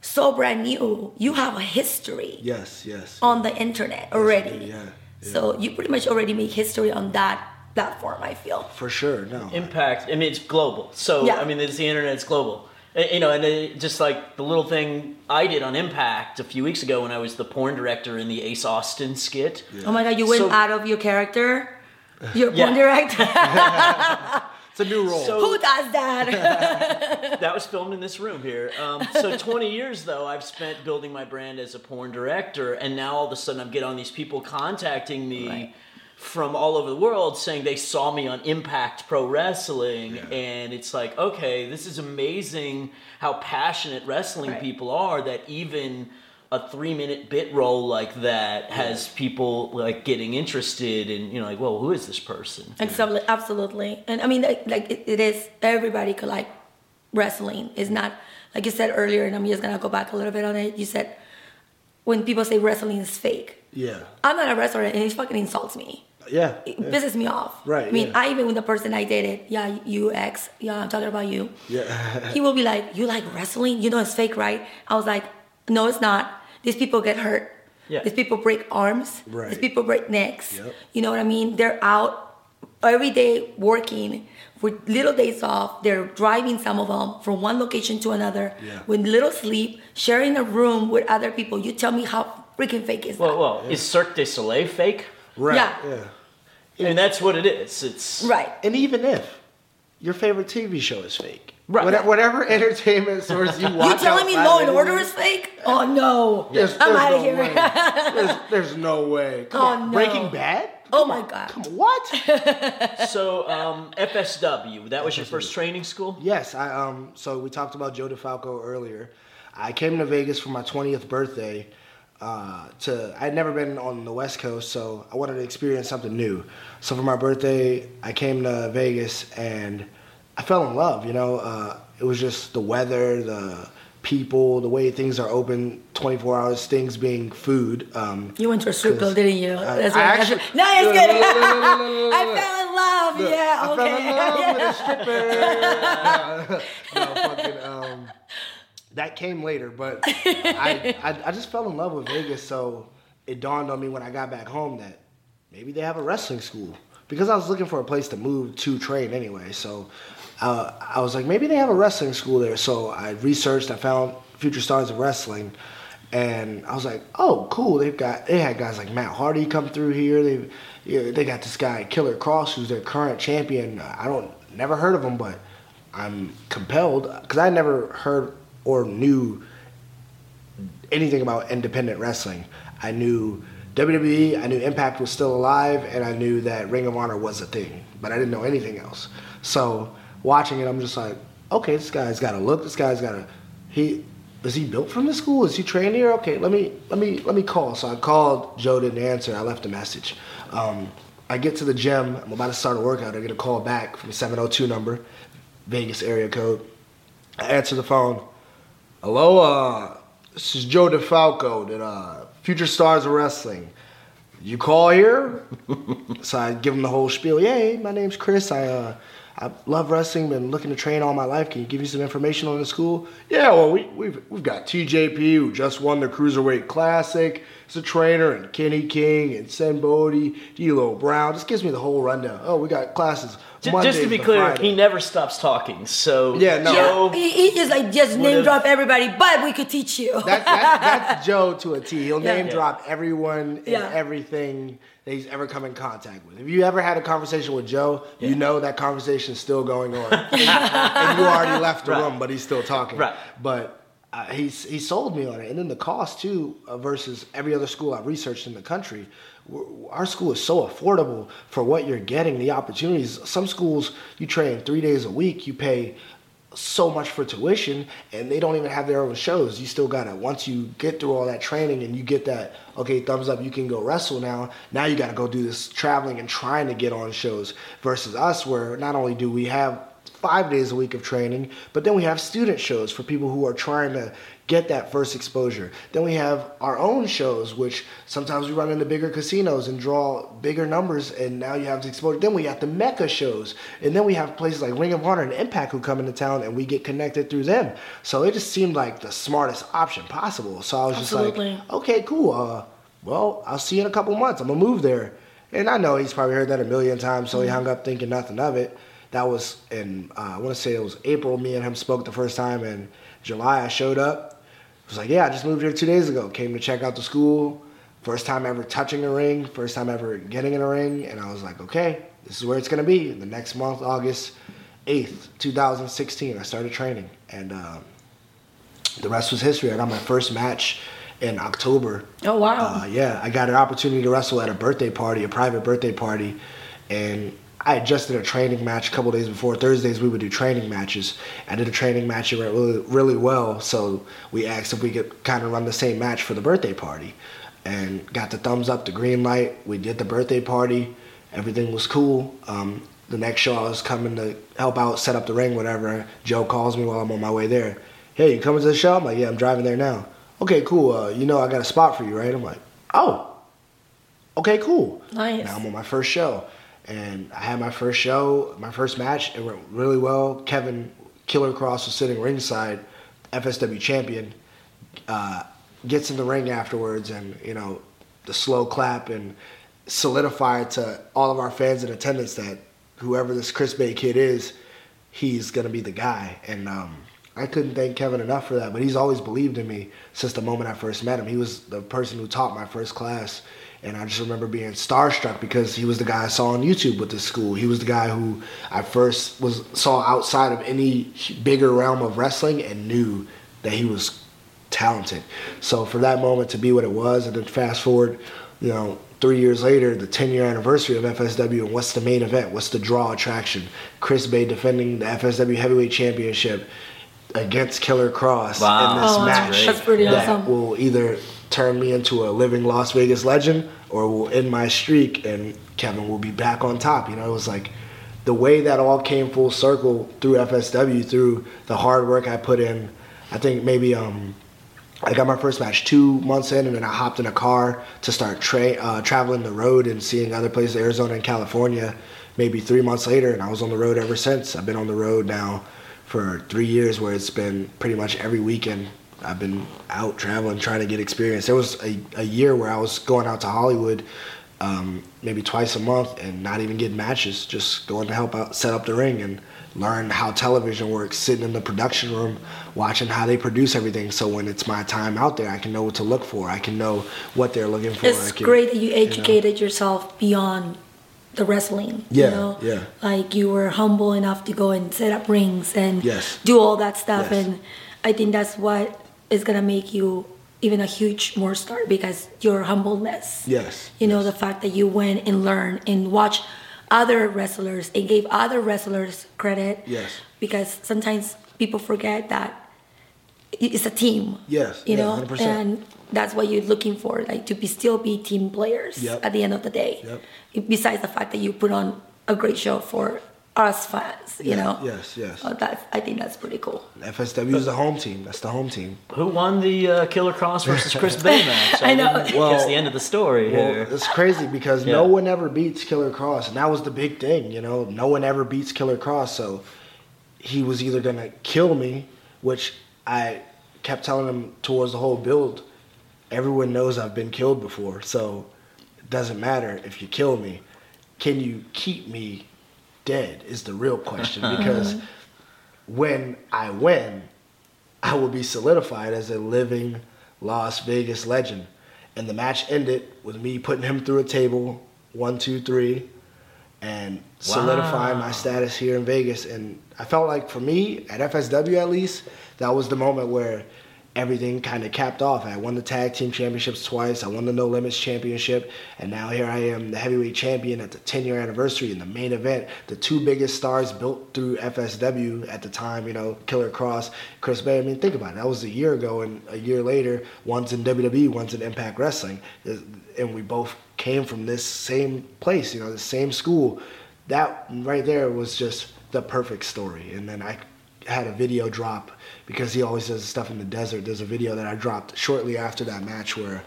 so brand new, you have a history Yes, yes. on the internet already. yeah, yeah. So you pretty much already make history on that platform. I feel. For sure, no. impact. I mean, it's global. So Yeah. I mean, it's the internet. It's global. You know, and it, just like the little thing I did on Impact a few weeks ago when I was the porn director in the Ace Austin skit. Oh my god, you went So- out of your character. Your Yeah. porn director. It's a new role. So- Who does that? that was filmed in this room here. Um, so 20 years though, I've spent building my brand as a porn director, and now all of a sudden I'm getting all these people contacting me Right. From all over the world saying they saw me on Impact Pro Wrestling, and it's like, okay, this is amazing how passionate wrestling Right. people are that even a three minute bit role like that has people like getting interested and you know like well who is this person Absolutely, absolutely. And I mean, like, like it, it is. Everybody could like wrestling. Is not like you said earlier, and I'm just gonna go back a little bit on it. You said when people say wrestling is fake. Yeah. I'm not a wrestler, and it fucking insults me. Yeah. It yeah. pisses me off. Right, I mean, yeah. I even with the person I dated, yeah, you ex, yeah, I'm talking about you. Yeah. he will be like, "You like wrestling? You know it's fake, right?" I was like, "No, it's not. These people get hurt. Yeah. These people break arms. Right. These people break necks. Yep. You know what I mean? They're out every day working with little days off. They're driving some of them from one location to another Yeah. with little sleep, sharing a room with other people. You tell me how freaking fake is well that? well is Cirque du Soleil fake Right. Yeah. yeah. and that's what it is it's right. And even if your favorite TV show is fake, Right. Whatever, whatever entertainment source you watch. You telling me outside Law and Order is fake? Oh no, There's, I'm there's out no of here. way. There's, there's no way. Come Oh, on. no. Breaking Bad? oh my god. Come on, What? So, um, FSW, that was your first training school? yes, I um. So we talked about Joe DeFalco earlier. I came to Vegas for my 20th birthday. Uh, to I'd never been on the West Coast, so I wanted to experience something new. So for my birthday, I came to Vegas and I fell in love. You know, uh, it was just the weather, the people, the way things are open 24 hours, things being food. Um, You went to a strip club, didn't you? I- That's I what- actually- no, it's Look, good. I fell in love. Look, yeah, I okay. fell in love with a stripper. no, fucking, um, that came later, but I, I, I just fell in love with Vegas. So it dawned on me when I got back home that maybe they have a wrestling school because I was looking for a place to move to train anyway. So uh, I was like, maybe they have a wrestling school there. So I researched. I found Future Stars of Wrestling. And I was like, "Oh, cool! They've got they had guys like Matt Hardy come through here. They yeah, they got this guy Killer Kross, who's their current champion. I don't never heard of him, but I'm compelled because I never heard or knew anything about independent wrestling. I knew WWE, I knew Impact was still alive, and I knew that Ring of Honor was a thing, but I didn't know anything else. So watching it, I'm just like, okay, this guy's got a look. This guy's got a he. Is he built from the school? Is he trained here? Okay, let me let me let me call. So I called. Joe didn't answer. I left a message. Um, I get to the gym. I'm about to start a workout. I get a call back from a 702 number, Vegas area code. I answer the phone. Hello, uh, this is Joe DeFalco at uh, Future Stars of Wrestling. You call here? so I give him the whole spiel. Yeah, hey, my name's Chris. I uh, I love wrestling. Been looking to train all my life. Can you give me some information on the school? Yeah, well, we, we've we've got TJP who just won the Cruiserweight Classic. He's a trainer, and Kenny King and Sen Bodie, D'Lo Brown. Just gives me the whole rundown. Oh, we got classes. J- Mondays just to be clear, Friday. he never stops talking. So, Yeah, no. Joe, He, he just like just name drop everybody, but we could teach you. That, that, that's Joe to a T. He'll Yeah. name Yeah. drop everyone and Yeah. everything that he's ever come in contact with. If you ever had a conversation with Joe, you know that conversation is still going on. and you already left the Right. room, but he's still talking. Right. But uh, he's, he sold me on it. And then the cost, too, uh, versus every other school I've researched in the country. Our school is so affordable for what you're getting, the opportunities. Some schools, you train three days a week, you pay so much for tuition and they don't even have their own shows. You still gotta once you get through all that training and you get that okay thumbs up you can go wrestle now. Now you gotta go do this traveling and trying to get on shows versus us where not only do we have five days a week of training, but then we have student shows for people who are trying to get that first exposure. Then we have our own shows, which sometimes we run into bigger casinos and draw bigger numbers, and now you have the exposure. Then we have the Mecca shows, and then we have places like Ring of Honor and Impact who come into town, and we get connected through them. So it just seemed like the smartest option possible. So I was just like, okay, cool. Uh, well, I'll see you in a couple months. I'm gonna move there. And I know he's probably heard that a million times, so he hung up thinking nothing of it. That was in, uh, I want to say it was April. Me and him spoke the first time. and July, I showed up. was like, yeah, I just moved here two days ago. Came to check out the school. First time ever touching a ring. First time ever getting in a ring. And I was like, okay, this is where it's gonna be. The next month, August 8th, 2016, I started training. And um, the rest was history. I got my first match in October. Oh wow. Uh, yeah, I got an opportunity to wrestle at a birthday party, a private birthday party, and I had just did a training match a couple days before. Thursdays we would do training matches. I did a training match it went really, really well, so we asked if we could kind of run the same match for the birthday party, and got the thumbs up, the green light. We did the birthday party. Everything was cool. Um, the next show I was coming to help out, set up the ring, whatever. Joe calls me while I'm on my way there. Hey, you coming to the show? I'm like, yeah, I'm driving there now. Okay, cool. Uh, you know I got a spot for you, right? I'm like, oh, okay, cool. Nice. Now I'm on my first show, and I had my first show, my first match. It went really well. Kevin Killer Kross was sitting ringside, FSW champion. Uh, gets in the ring afterwards, and you know the slow clap and solidify to all of our fans in attendance that whoever this Chris Bey kid is, he's gonna be the guy. And um, I couldn't thank Kevin enough for that. But he's always believed in me since the moment I first met him. He was the person who taught my first class And I just remember being starstruck because he was the guy I saw on YouTube with the school. He was the guy who I first was saw outside of any bigger realm of wrestling and knew that he was talented. So for that moment to be what it was, and then fast forward, you know, three years later, the 10 year anniversary of FSW, and what's the main event? What's the draw attraction? Chris Bey defending the FSW Heavyweight Championship against Killer Kross Wow. in this Oh, that's match great. That's pretty that awesome. will either turn me into a living Las Vegas legend or will end my streak and Kevin will be back on top. You know, it was like the way that all came full circle through FSW, through the hard work I put in. I think maybe um, I got my first match two months in, and then I hopped in a car to start tra- uh, traveling the road and seeing other places, Arizona and California. Maybe three months later, and I was on the road ever since. I've been on the road now for three years, where it's been pretty much every weekend. I've been out traveling, trying to get experience. There was a, a year where I was going out to Hollywood um, maybe twice a month and not even getting matches, just going to help out, set up the ring and learn how television works, sitting in the production room, watching how they produce everything. So when it's my time out there, I can know what to look for. I can know what they're looking for. It's can, great that you know. educated yourself beyond the wrestling. Yeah, you know? yeah. Like you were humble enough to go and set up rings and Yes. do all that stuff, Yes. and I think that's what is gonna make you even a huge more star because your humbleness. Yes, You know yes. the fact that you went and learned and watched other wrestlers and gave other wrestlers credit. Yes. Because sometimes people forget that it's a team. Yes, You yeah, know, 100%. and that's what you're looking for, like to be still be team players Yep. at the end of the day. Yep. Besides the fact that you put on a great show for us fans, you Yeah, know. yes, yes. So that's I think that's pretty cool. FSW is the home team. That's the home team. Who won the uh, Killer Kross versus Chris Bey match? I know. didn't Well- catch the end of the story Well, here. it's crazy because Yeah. no one ever beats Killer Kross, and that was the big thing. You know, no one ever beats Killer Kross, so he was either gonna kill me, which I kept telling him towards the whole build. Everyone knows I've been killed before, so it doesn't matter if you kill me. Can you keep me dead? Is the real question uh-huh. because when I win, I will be solidified as a living Las Vegas legend. And the match ended with me putting him through a table, one, two, three, and solidifying my status here in Vegas. And I felt like for me, at FSW at least, that was the moment where everything kind of capped off. I won the tag team championships twice. I won the No Limits championship, and now here I am, the heavyweight champion at the 10 year anniversary in the main event. The two biggest stars built through FSW at the time, you know, Killer Kross, Chris Bey. I mean, think about it. That was a year ago, and a year later, one's in WWE, one's in Impact Wrestling, and we both came from this same place, you know, the same school. That right there was just the perfect story. And then I had a video drop because he always does stuff in the desert. There's a video that I dropped shortly after that match where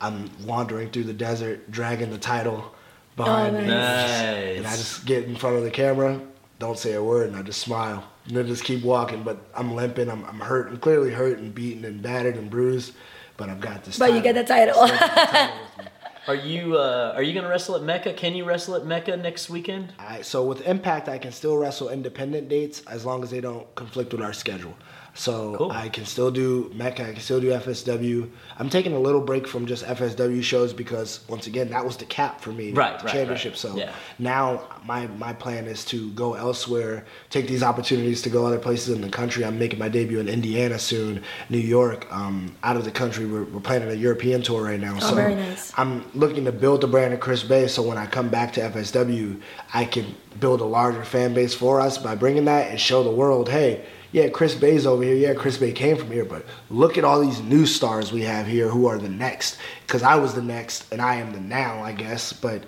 I'm wandering through the desert, dragging the title behind me. nice. And I just get in front of the camera, don't say a word, and I just smile. And then just keep walking. But I'm limping, I'm, I'm hurt, I'm clearly hurt and beaten and battered and bruised. But I've got this But you get the title. Are you uh, are you gonna wrestle at Mecca? Can you wrestle at Mecca next weekend? I, so with Impact, I can still wrestle independent dates as long as they don't conflict with our schedule. So Cool. I can still do Mecca, I can still do FSW. I'm taking a little break from just FSW shows because once again, that was the cap for me, Right, the right, championship. right. So Yeah. now my my plan is to go elsewhere, take these opportunities to go other places in the country. I'm making my debut in Indiana soon, New York. Um, out of the country, we're, we're planning a European tour right now. so Oh, very nice. I'm looking to build the brand of Chris Bey so when I come back to FSW, I can build a larger fan base for us by bringing that and show the world, hey, yeah, Chris Bey's over here. Yeah, Chris Bey came from here, but look at all these new stars we have here who are the next. Because I was the next and I am the now, I guess, but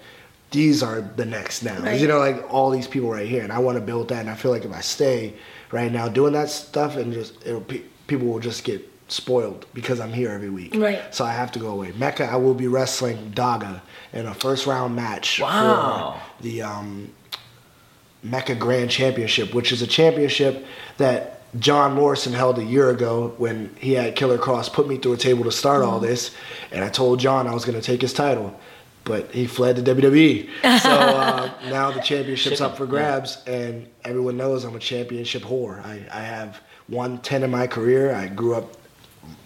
these are the next now. Right. You know, like all these people right here, and I want to build that. And I feel like if I stay right now doing that stuff, and just it'll, people will just get spoiled because I'm here every week. Right. So I have to go away. Mecca, I will be wrestling Daga in a first round match Wow. for the um, Mecca Grand Championship, which is a championship that John Morrison held a year ago when he had Killer Kross put me through a table to start all this, and I told John I was going to take his title. But he fled to WWE. So uh, now the championship's up for grabs, and everyone knows I'm a championship whore. I, I have won 10 in my career. I grew up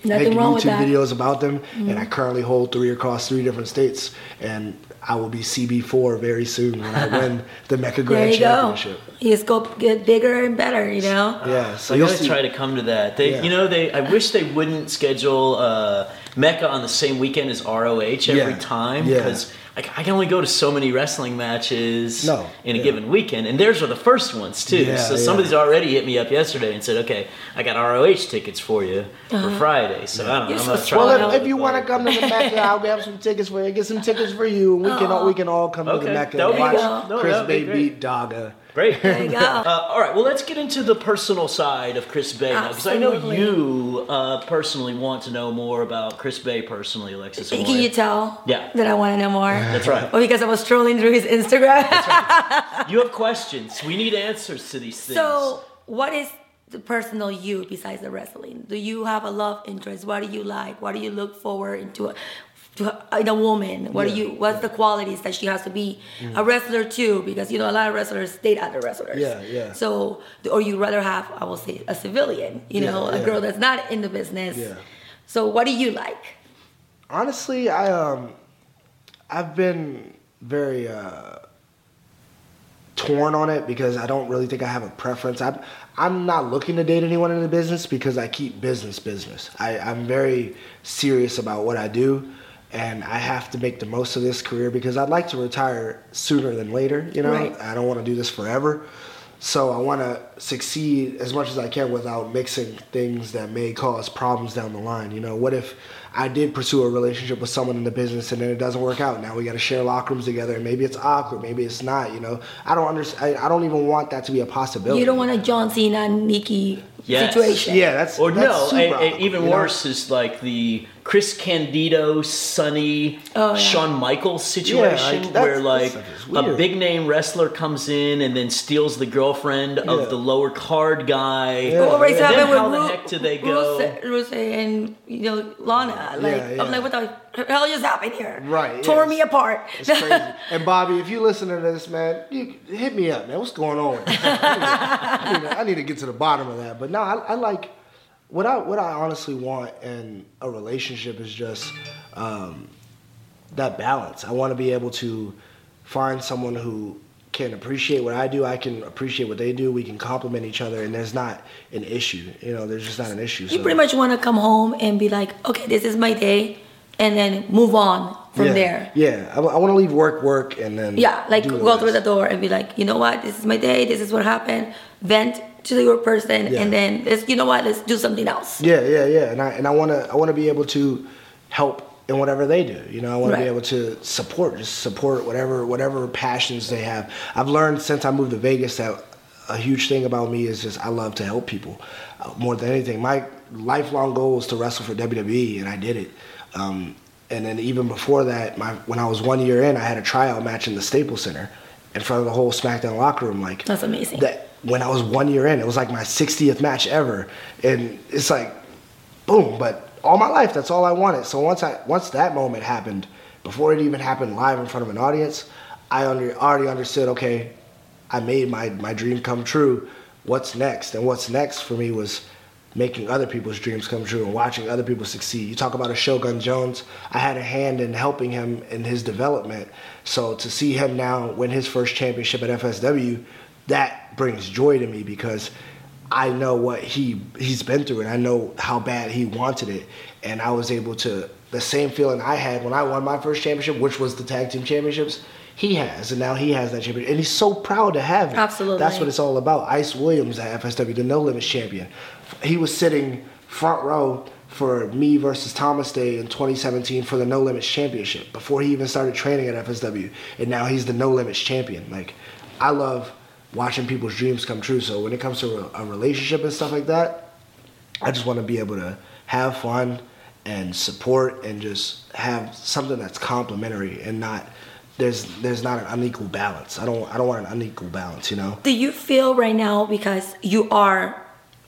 Nothing making YouTube. Mm-hmm. videos about them, and I currently hold three across three different states, and I will be CB4 very soon when I win the Mecca There Grand you go. Championship. You just go get bigger and better, you know? Yeah, so I you'll gotta see. try to come to that. They, Yeah. you know, they. I wish they wouldn't schedule uh, Mecca on the same weekend as ROH every Yeah. time Yeah. Because like I can only go to so many wrestling matches No, in a yeah. given weekend, and theirs are the first ones too. Yeah, so yeah. somebody's already hit me up yesterday and said, "Okay, I got ROH tickets for you for Friday." So I don't know. I'm so not smart. Well, if, if you want to come to the Mecca, I'll grab some tickets for you. Get some tickets for you, and we can all we can all come to the Mecca and watch cool. Chris that Bey beat Daga. Great. There you go. Uh, all right, well, let's get into the personal side of Chris Bey now, because I know you uh, personally want to know more about Chris Bey personally, Alexis. Can Amore. you tell Yeah. that I want to know more? That's right. Well, because I was strolling through his Instagram. You have questions. We need answers to these things. so, what is the personal you besides the wrestling? Do you have a love interest? What do you like? What do you look forward into a, to in a woman? What Yeah, you? What's the qualities that she has to be a wrestler too? Because you know a lot of wrestlers date other wrestlers. Yeah, yeah. So, or you rather have, I will say, a civilian. You Yeah, know, a yeah. girl that's not in the business. Yeah. So, what do you like? Honestly, I um, I've been very uh, torn on it because I don't really think I have a preference. I'm I'm not looking to date anyone in the business because I keep business business. I, I'm very serious about what I do, and I have to make the most of this career because I'd like to retire sooner than later. You know, Right. I don't want to do this forever. So I want to succeed as much as I can without mixing things that may cause problems down the line. You know, what if I did pursue a relationship with someone in the business and then it doesn't work out? Now we got to share locker rooms together, and maybe it's awkward, maybe it's not. You know, I don't understand. I, I don't even want that to be a possibility. You don't want a John Cena Nikki Yes. situation. Yeah, that's or that's no, super a- a- awkward, even you know? worse is like the Chris Candido, Sunny, Oh, yeah. Shawn Michaels situation, like, where like that stuff is a big name wrestler comes in and then steals the girlfriend Yeah. of the lower card guy. Yeah. Oh, what always And then happened with how the heck do they go? Rusev, Rusev and you know Lana. Like Yeah, yeah. I'm like, what the hell just happened here? Right, Tore yeah. me apart. It's crazy. and Bobby, if you listen to this, man, you hit me up, man. What's going on? I, need to, I, need to, I need to get to the bottom of that. But no, I, I like what I what I honestly want in a relationship is just um, that balance. I want to be able to find someone who can appreciate what I do. I can appreciate what they do. We can complement each other, and there's not an issue. You know, there's just not an issue. you pretty much want to come home and be like, okay, this is my day, and then move on from yeah, there. Yeah, I, want to leave work, work, and then Yeah, like go through the door and be like, you know what, this is my day, this is what happened. Vent to your person, Yeah. and then let's, you know what, let's do something else. Yeah, yeah, yeah. And I and I want to I want to be able to help in whatever they do. You know, I want to be able to support, just support whatever whatever passions they have. I've learned since I moved to Vegas that a huge thing about me is just I love to help people uh, more than anything. My lifelong goal was to wrestle for WWE, and I did it. Um, and then even before that, my when I was one year in, I had a tryout match in the Staples Center in front of the whole SmackDown locker room. Like That's amazing. That when I was one year in, it was like my 60th match ever, and it's like boom. But all my life, that's all I wanted. So once I once that moment happened, before it even happened live in front of an audience, I under, already understood. Okay, I made my my dream come true. What's next? And what's next for me was making other people's dreams come true and watching other people succeed. You talk about a Shogun Jones. I had a hand in helping him in his development. So to see him now win his first championship at FSW, that brings joy to me because I know what he he's been through and I know how bad he wanted it. And I was able to the same feeling I had when I won my first championship which was the tag team championships he has. And now he has that championship. And he's so proud to have it. Absolutely. that's what it's all about. Ice Williams at FSW the no limits champion. He was sitting front row for me versus Thomas Day in 2017 for the No Limits Championship before he even started training at FSW, and now he's the No Limits champion. Like, I love watching people's dreams come true. So when it comes to a, relationship and stuff like that, I just want to be able to have fun and support and just have something that's complementary and not there's there's not an unequal balance. I don't I don't want an unequal balance, you know. Do you feel right now because you are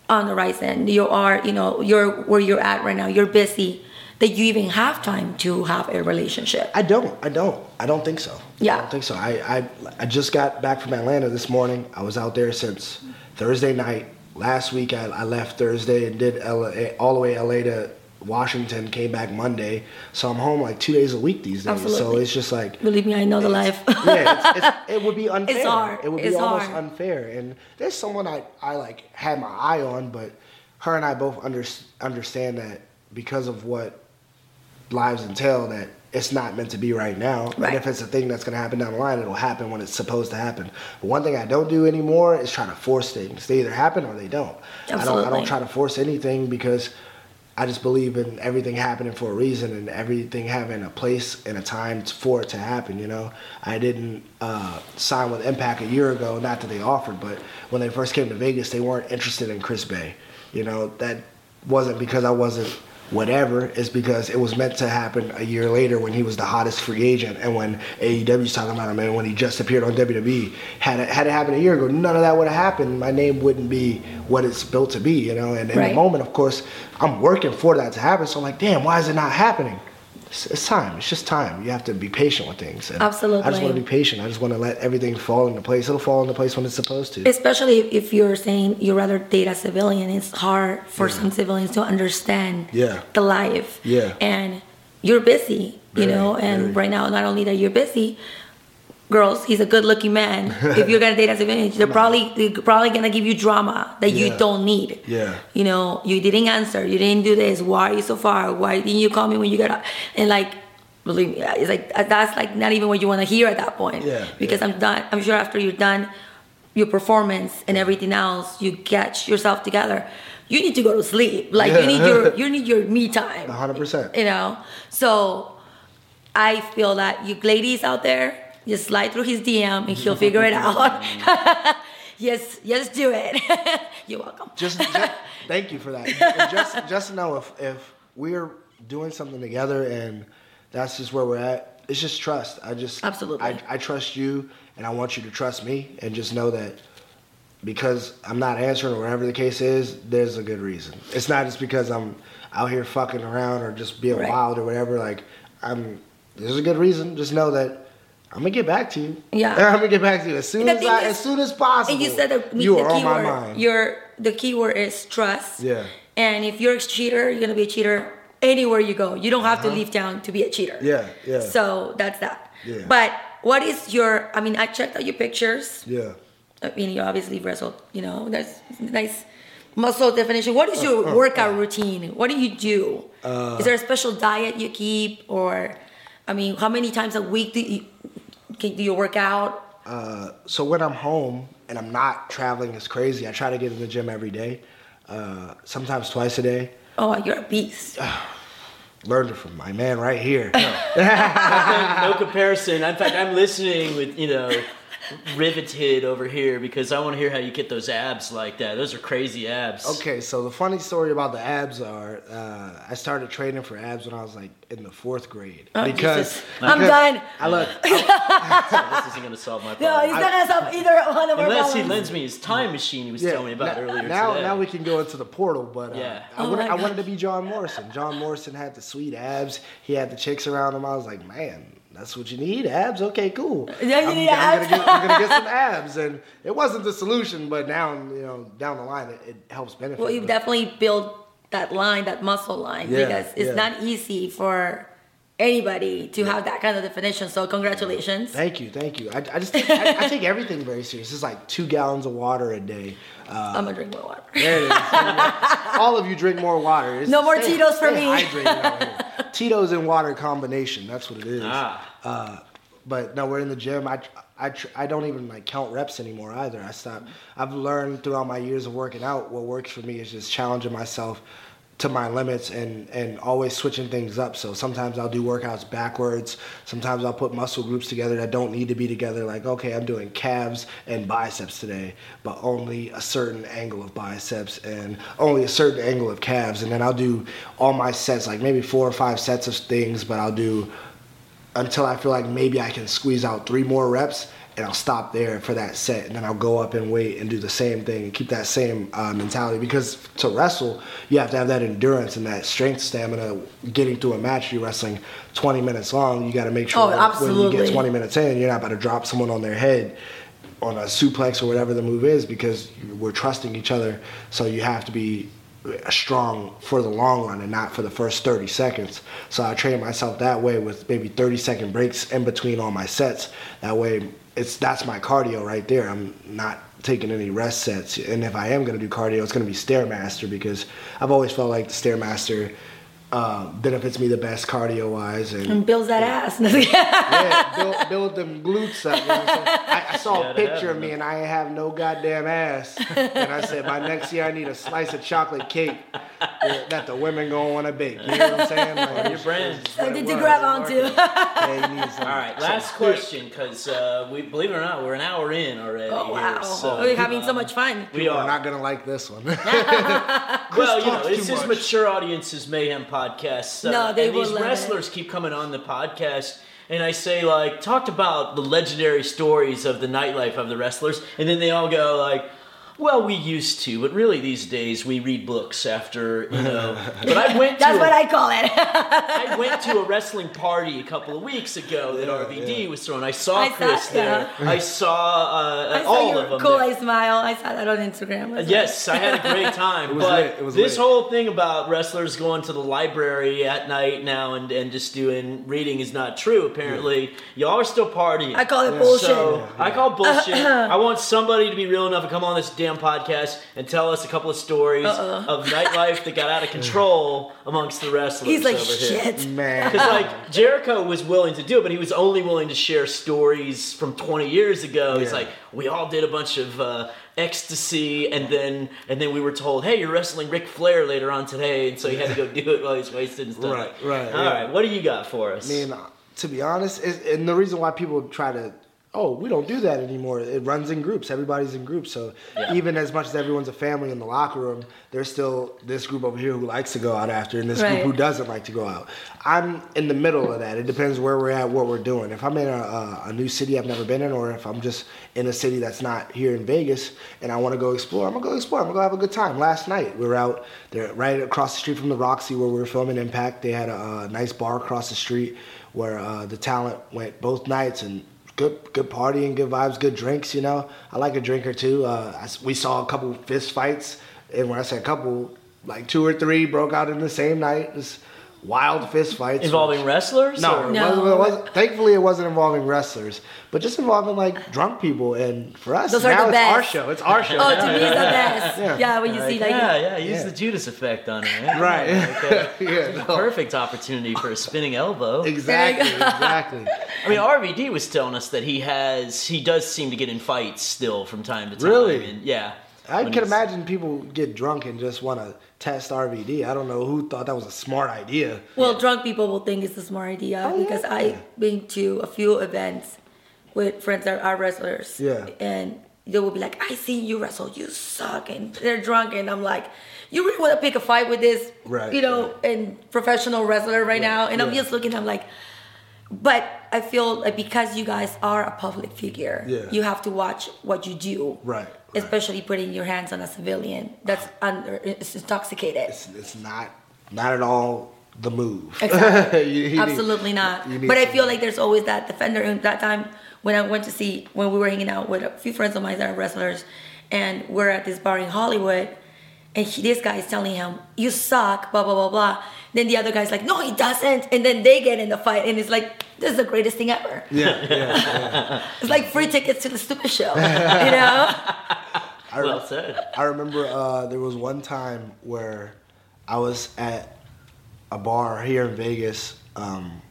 on the rise end, you are, you know, you're where you're at right now, you're busy, that you even have time to have a relationship? I don't. I don't. I don't think so. Yeah. I don't think so. I, I I just got back from Atlanta this morning. I was out there since Thursday night. Last week I, I left Thursday and did LA, all the way LA to Washington, came back Monday, so I'm home like two days a week these days. So it's just like Believe me, I know the life. yeah, it's, it's, it would be unfair. It's hard. It would It's be almost hard. unfair. And there's someone I, I like had my eye on, but her and I both under, understand that because of what lives entail, that it's not meant to be right now. Right. And if it's a thing that's going to happen down the line, it'll happen when it's supposed to happen. But one thing I don't do anymore is try to force things. They either happen or they don't. I don't. I don't try to force anything because I just believe in everything happening for a reason and everything having a place and a time for it to happen. You know, I didn't uh, sign with Impact a year ago. Not that they offered, but when they first came to Vegas, they weren't interested in Chris Bey. You know, that wasn't because I wasn't whatever. is because it was meant to happen a year later when he was the hottest free agent and when AEW's talking about him and when he just appeared on WWE. Had it, had it happened a year ago, none of that would have happened. My name wouldn't be what it's built to be. You know, and in Right. the moment, of course, I'm working for that to happen. So I'm like, damn, why is it not happening? It's, it's time. It's just time. You have to be patient with things. And I just want to be patient. I just want to let everything fall into place. It'll fall into place when it's supposed to. Especially if- you're saying you rather date a civilian, it's hard for some civilians to understand Yeah. the life. Yeah. And you're busy, you Very, know, and very. right now, not only that you're busy, girls, he's a good looking man. if you're gonna date as a civilian, they're probably they're probably gonna give you drama that you don't need. Yeah. You know, you didn't answer, you didn't do this, why are you so far? Why didn't you call me when you got up? And like believe me, it's like uh, that's like not even what you wanna hear at that point. Yeah, Because yeah. I'm done I'm sure after you're done your performance and everything else, you get yourself together. You need to go to sleep. Like you need your you need your me time. 100%. You know? So I feel that you ladies out there, just slide through his DM and he'll figure it out. yes, yes, do it. You're welcome. just, just thank you for that. Just just know if if we're doing something together and that's just where we're at, it's just trust. I just Absolutely. I, I trust you and I want you to trust me and just know that because I'm not answering or whatever the case is, there's a good reason. It's not just because I'm out here fucking around or just being Right. wild or whatever. Like I'm there's a good reason. Just know that I'm gonna get back to you. Yeah. I'm gonna get back to you as soon as I, is- as soon as possible. And you said that you the are on my keyword, mind. your the keyword is trust. Yeah. And if you're a cheater, you're gonna be a cheater anywhere you go. You don't have to leave town to be a cheater. Uh-huh. Yeah, yeah. So that's that. Yeah. But what is your? I mean, I checked out your pictures. yeah. I mean, you obviously wrestled. You know, that's nice muscle definition. What is Uh, your workout routine? What do you do? is there a special diet you keep, or I mean, how many times a week do you do you work out? Uh, so when I'm home and I'm not traveling as crazy, I try to get in the gym every day, uh, sometimes twice a day. Oh, you're a beast. Learned it from my man right here. no comparison. In fact, I'm listening with you know riveted over here because I want to hear how you get those abs like that. Those are crazy abs. Okay, so the funny story about the abs are, uh, I started training for abs when I was like in the fourth grade Oh, because Jesus. I'm because done. I look. this isn't going to solve my problem. No, he's not gonna solve either one of our Unless he lends me his time machine he was Yeah, telling me about now, earlier now, today. now we can go into the portal, but uh, Yeah. I, Oh wanted, I wanted to be John Morrison. John Morrison had the sweet abs. He had the chicks around him. I was like, man, that's what you need, abs. Okay, cool. Yeah, you I'm, need I'm abs. Gonna get, I'm gonna get some abs, and it wasn't the solution, but now you know down the line it, it helps benefit. Well, you definitely build that line, that muscle line, Yeah, because it's yeah. not easy for anybody to have that kind of definition. So congratulations. Thank you, thank you. I, I just take, I, I take everything very serious. It's like two gallons of water a day. Uh, I'm gonna drink more water. There it is. All of you drink more water. It's- No more stay- Tito's for me. hydrated out. Tito's and water combination. That's what it is. Ah. Uh, but no, we're in the gym. I, I, tr- I don't even like count reps anymore either. I stopped. I've learned throughout my years of working out. What works for me is just challenging myself to my limits and and always switching things up. So sometimes I'll do workouts backwards. Sometimes I'll put muscle groups together that don't need to be together. Like okay, I'm doing calves and biceps today, but only a certain angle of biceps and only a certain angle of calves. And then I'll do all my sets, like maybe four or five sets of things, but I'll do until I feel like maybe I can squeeze out three more reps and I'll stop there for that set and then I'll go up and wait and do the same thing and keep that same uh, mentality because to wrestle you have to have that endurance and that strength stamina getting through a match you're wrestling 20 minutes long you got to make sure Oh, when- when you get 20 minutes in you're not about to drop someone on their head on a suplex or whatever the move is because we're trusting each other so you have to be strong for the long run and not for the first 30 seconds. So I train myself that way with maybe 30 second breaks in between all my sets. That way, it's that's my cardio right there. I'm not taking any rest sets, and if I am going to do cardio, it's going to be stairmaster because I've always felt like the stairmaster uh, benefits me the best cardio wise and And builds that ass. yeah, build, build them glutes up. You know I'm? I, I saw Yeah, a picture of me and I ain't have no goddamn ass. And I said, by next year I need a slice of chocolate cake that the women gonna want to bake. You know what I'm saying? Like, Your brand. it's what Something it to grab onto. Yeah, some- All right, last question, because uh, we believe it or not, we're an hour in already. Oh wow! Here, so, We're having so much fun. We are. are not gonna like this one. well, you know, talks this too is much. mature audiences mayhem podcast. Uh, No, they and these it. wrestlers keep coming on the podcast. And I say like talked about the legendary stories of the nightlife of the wrestlers, and then they all go like, "Well, we used to, but really these days we read books after you know." But I went That's a- what I call it. I went to a wrestling party a couple of weeks ago that Yeah, RVD yeah. was throwing. I saw I saw- Chris there. yeah. I saw uh, I saw all you of them. cool. there. I smile. I saw that on Instagram. I was Yes, I had a great time. It was but it was this lit. whole thing about wrestlers going to the library at night now and, and just doing reading is not true. Apparently, y'all are still partying. I call it bullshit. So I call bullshit. I want somebody to be real enough to come on this damn podcast and tell us a couple of stories of nightlife that got out of control amongst the wrestlers. He's like over here. shit. Man, Because like Jericho was willing to do it, but he was only willing to share stories from 20 years ago. He's like, we all did a bunch of uh, ecstasy, and then and then we were told, hey, you're wrestling Ric Flair later on today, and so he had to go do it while he's wasted and stuff. Right, right, All yeah. right, what do you got for us? I mean, to be honest, and the reason why people try to, oh, we don't do that anymore. It runs in groups. Everybody's in groups. So Yeah. even as much as everyone's a family in the locker room, there's still this group over here who likes to go out after, and this Right. group who doesn't like to go out. I'm in the middle of that. It depends where we're at, what we're doing. If I'm in a, a, a new city I've never been in, or if I'm just in a city that's not here in Vegas and I want to go explore, I'm gonna go explore. I'm gonna go have a good time. Last night we were out there, right across the street from the Roxy where we were filming Impact. They had a, a nice bar across the street where uh, the talent went both nights and good good partying, good vibes, good drinks. You know, I like a drink or two. Uh, I we saw a couple fist fights, and when I say a couple, like two or three broke out in the same night. Wild fist fights Involving wrestlers? no, or- it No. wasn't, it wasn't- thankfully it wasn't involving wrestlers, but just involving like drunk people. And for us, Those are now the it's our show. It's our show. Oh, to me, it's the best. Yeah. Yeah, when you see like, yeah, yeah, use Yeah. the Judas effect on it. man. Right. Okay. Uh, yeah, no. Perfect opportunity for a spinning elbow. Exactly, exactly. I mean, RVD was telling us that he has, he does seem to get in fights still from time to time. Really? And yeah. I can imagine people get drunk and just want to test RVD. I don't know who thought that was a smart idea. well, drunk people will think it's a smart idea Oh, yeah. because I've been to a few events with friends that are wrestlers. Yeah. And they will be like, I seen you wrestle, you suck. And they're drunk, and I'm like, you really want to pick a fight with this, Right, you know, and professional wrestler right now? And I'm just looking, I'm like, but I feel like because you guys are a public figure, Yeah. you have to watch what you do. Right, right. Especially putting your hands on a civilian that's under, is intoxicated. It's, it's not not at all the move. Exactly. You- you need- Absolutely not. But I feel like there's always that defender. And that time when I went to see, when we were hanging out with a few friends of mine that are wrestlers, and we're at this bar in Hollywood, and he, this guy is telling him, "You suck," blah blah blah blah. Then the other guy's like, "No, he doesn't," and then they get in the fight, and it's like, "This is the greatest thing ever." Yeah, yeah, yeah. It's like free tickets to the stupid show, you know? I, Well said. I remember uh, there was one time where I was at a bar here in Vegas um,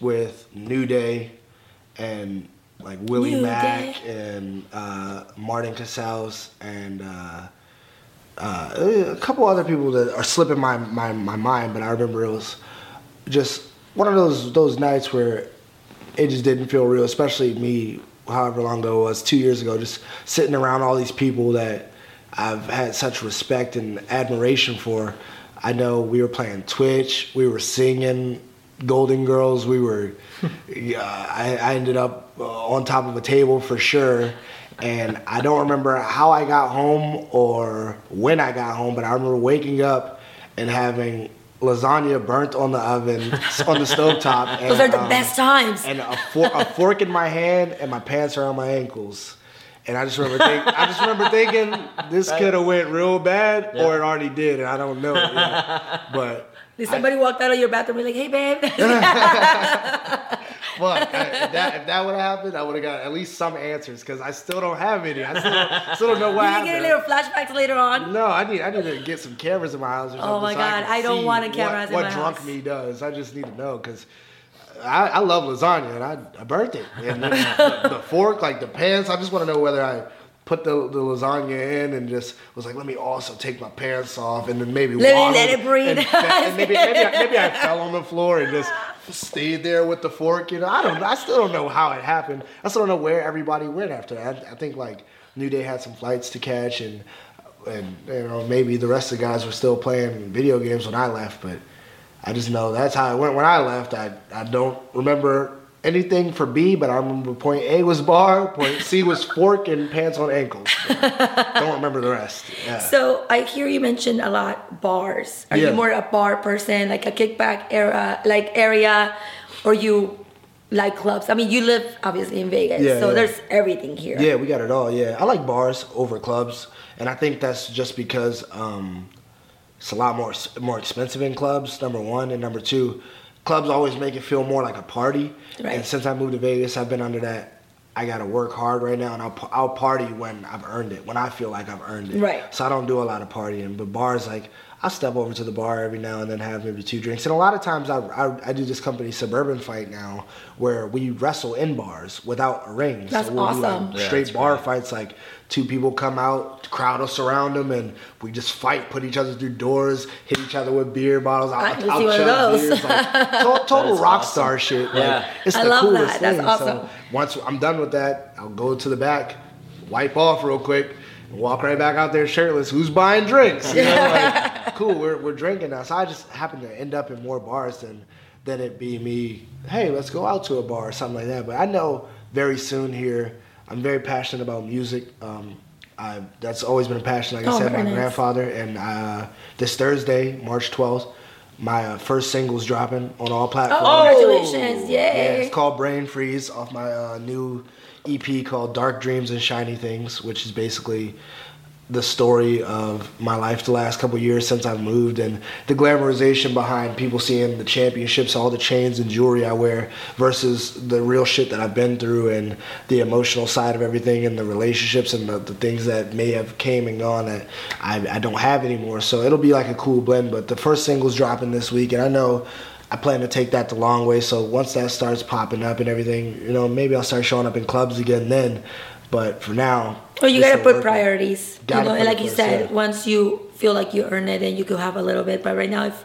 with New Day and like Willie New Mack Day. and uh, Martin Casaus and uh, uh, a couple other people that are slipping my, my, my mind, but I remember it was just one of those those nights where it just didn't feel real, especially me, however long ago it was, two years ago, just sitting around all these people that I've had such respect and admiration for. I know we were playing Twitch, we were singing Golden Girls, we were, yeah, I, I ended up uh, on top of a table for sure. And I don't remember how I got home or when I got home, but I remember waking up and having lasagna burnt on the oven, on the stovetop. And, Those are the um, best times. and a, for- a fork in my hand and my pants around my ankles. And I just remember think, I just remember thinking this could have went real bad Yeah. or it already did, and I don't know. it yet. but Did somebody walk out of your bathroom and be like, hey, babe? Fuck, I, if that, if that would have happened, I would have got at least some answers because I still don't have any. I still, don't- still don't know what you happened. get a little flashbacks later on. no, I need I need to get some cameras in my house or oh something. Oh my so I God, can I don't want a camera what- in what, my drunk house. me does. I just need to know because I, I love lasagna and I, I burnt it. And then the, the fork, like the pants, I just want to know whether I put the, the lasagna in and just was like, let me also take my pants off and then maybe Let me let it breathe. And maybe, maybe, I, maybe I fell on the floor and just stayed there with the fork. You know, I don't. I still don't know how it happened. I still don't know where everybody went after that. I, I think like New Day had some flights to catch and and you know maybe the rest of the guys were still playing video games when I left, but I just know that's how it went when I left. I I don't remember anything for B, but I remember point A was bar, point C was fork and pants on ankles. don't remember the rest. Yeah. So I hear you mention a lot bars. Are Yeah. you more a bar person, like a kickback era, like area, or you like clubs? I mean, you live obviously in Vegas, Yeah, so there's everything here. Yeah, we got it all. Yeah, I like bars over clubs, and I think that's just because um, it's a lot more more expensive in clubs. Number one, and number two, clubs always make it feel more like a party. Right. And since I moved to Vegas, I've been under that. I gotta work hard right now, and I'll I'll party when I've earned it, when I feel like I've earned it. Right. So I don't do a lot of partying, but bars like I step over to the bar every now and then, have maybe two drinks, and a lot of times I, I, I do this company Suburban Fight now, where we wrestle in bars without a ring. That's we'll do, like, awesome. Yeah, straight that's bar great. fights, like two people come out, the crowd will surround them, and we just fight, put each other through doors, hit each other with beer bottles. I out- can out see one of those. beers, like, to- total rock awesome. star shit. Like, Yeah. it's I the love coolest that. That's thing. awesome. So once I'm done with that, I'll go to the back, wipe off real quick, and walk right back out there shirtless. Who's buying drinks? You know, like, cool, we're, we're drinking now. So I just happen to end up in more bars than than it be me. Hey, let's go out to a bar or something like that. But I know very soon here. I'm very passionate about music. Um, I, that's always been a passion. Like I Oh, said, my nice. grandfather. And uh, this Thursday, March 12th, my uh, first single's dropping on all platforms. Oh, congratulations! Yeah, it's called Brain Freeze off my uh, new EP called Dark Dreams and Shiny Things, which is basically the story of my life the last couple years since I moved and the glamorization behind people seeing the championships, all the chains and jewelry I wear versus the real shit that I've been through and the emotional side of everything and the relationships and the, the things that may have came and gone that I, I don't have anymore. So it'll be like a cool blend. But the first single's dropping this week and I know I plan to take that the long way. So once that starts popping up and everything, you know, maybe I'll start showing up in clubs again then. But for now, Well, you gotta put priorities. Gotta you know, put and like you first, said, yeah. once you feel like you earn it, then you could have a little bit. But right now, if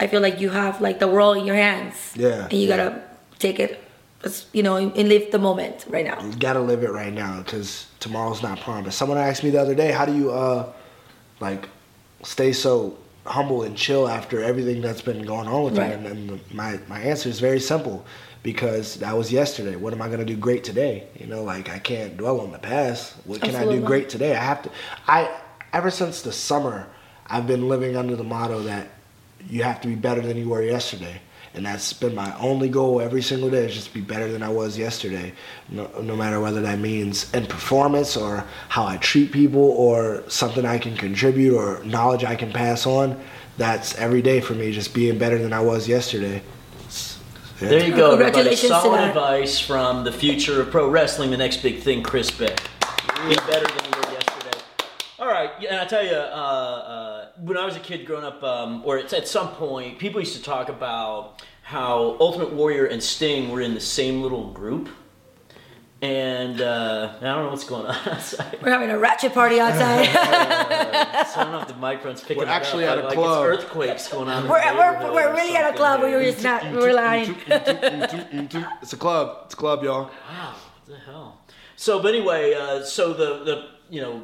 I feel like you have like the world in your hands, Yeah, and you yeah. gotta take it, you know, and live the moment right now. You gotta live it right now because tomorrow's not promised. Someone asked me the other day, how do you uh like stay so humble and chill after everything that's been going on with Right. you? And, and my my answer is very simple because that was yesterday. What am I gonna do great today? You know, like I can't dwell on the past. What can I do great today? I have to. I ever since the summer, I've been living under the motto that you have to be better than you were yesterday. And that's been my only goal every single day is just be better than I was yesterday. No, no matter whether that means in performance or how I treat people or something I can contribute or knowledge I can pass on. That's every day for me, just being better than I was yesterday. Yeah. There you go. Congratulations to Solid advice from the future of pro wrestling, the next big thing, Chris Bey. Be better than you were yesterday. All right, yeah, and I tell you, uh, uh, when I was a kid growing up, um, or it's at some point, people used to talk about how Ultimate Warrior and Sting were in the same little group. And uh, I don't know what's going on outside. We're having a ratchet party outside. So I don't know if the microphone's picking We're it up, actually but at a like club. It's earthquakes going on. we're, we're, we're really at a club. We're just not. We're lying. It's a club. It's a club, y'all. Wow, what the hell? So, but anyway, uh, so the the you know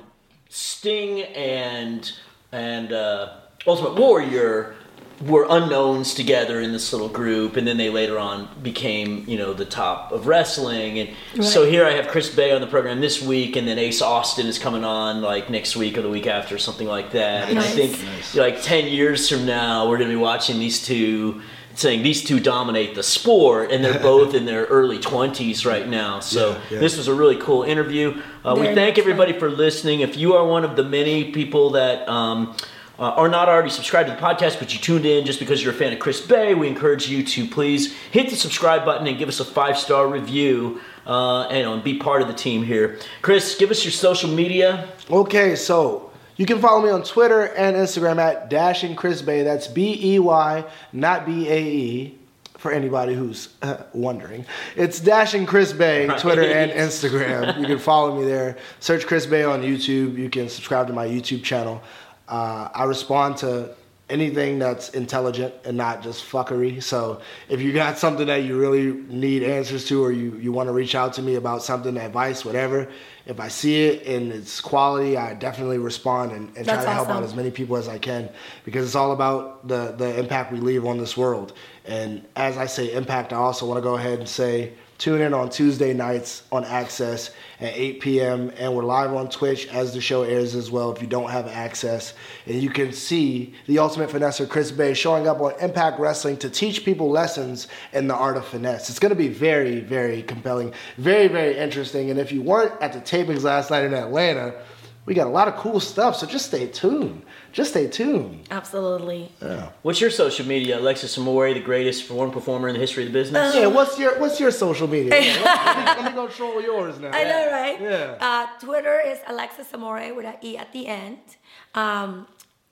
Sting and and uh, Ultimate Warrior were unknowns together in this little group, and then they later on became you know the top of wrestling. And so here I have Chris Bey on the program this week, and then Ace Austin is coming on like next week or the week after, something like that. And I think Nice. like ten years from now, we're gonna be watching these two saying these two dominate the sport, and they're both in their early 20s right now. So Yeah, yeah. this was a really cool interview. Uh, we thank everybody for listening. If you are one of the many people that um, uh, are not already subscribed to the podcast, but you tuned in just because you're a fan of Chris Bey, we encourage you to please hit the subscribe button and give us a five star review. Uh, and, you know, and be part of the team here. Chris, give us your social media. Okay, so you can follow me on Twitter and Instagram at Dashing Chris Bey. That's B E Y, not B A E. For anybody who's uh, wondering, it's Dashing Chris Bey, Right. Twitter and Instagram. You can follow me there. Search Chris Bey on YouTube. You can subscribe to my YouTube channel. Uh, I respond to anything that's intelligent and not just fuckery. So if you got something that you really need answers to, or you, you want to reach out to me about something, advice, whatever, if I see it and it's quality, I definitely respond and, and try to help out as many people as I can because it's all about the, the impact we leave on this world. And as I say impact, I also want to go ahead and say tune in on Tuesday nights on AXS at 8 p.m. and we're live on Twitch as the show airs as well if you don't have access. And you can see the ultimate finesser Chris Bey showing up on Impact Wrestling to teach people lessons in the art of finesse. It's going to be very, very compelling, very, very interesting. And if you weren't at the tapings last night in Atlanta, we got a lot of cool stuff, so just stay tuned. Just stay tuned. Absolutely. What's your social media? Alexis Amore, the greatest performer performer in the history of the business. Yeah, what's your what's your social media? let, me, let me go troll yours now. I know, right? Yeah. Uh, Twitter is Alexis Amore with an E at the end. Um,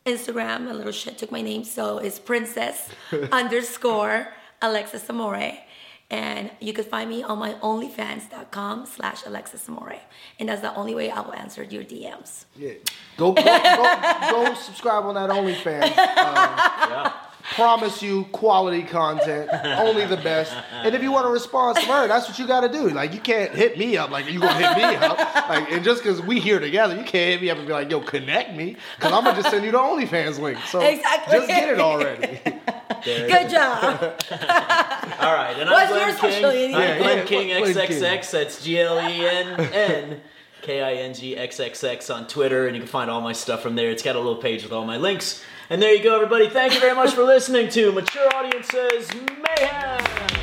Instagram, a little shit took my name, so it's princess underscore Alexis Amore. And you could find me on my onlyfans.com slash Alexis Amore. And that's the only way I will answer your DMs. Yeah. Go, go, go, go subscribe on that OnlyFans. Uh, Yeah. Promise you quality content, only the best. And if you want a response from her, that's what you got to do. Like you can't hit me up like you gonna hit me up. Like and just because we here together, you can't hit me up and be like, "Yo, connect me," because I'm gonna just send you the OnlyFans link. So Exactly. just get it already. There Good job. All right, and What's I'm Glenn your social King. media? I'm Yeah, Glenn yeah, King Glenn King. XXX. That's G L E N N K I N G X X X on Twitter, and you can find all my stuff from there. It's got a little page with all my links. And there you go, everybody. Thank you very much for listening to Mature Audiences Mayhem.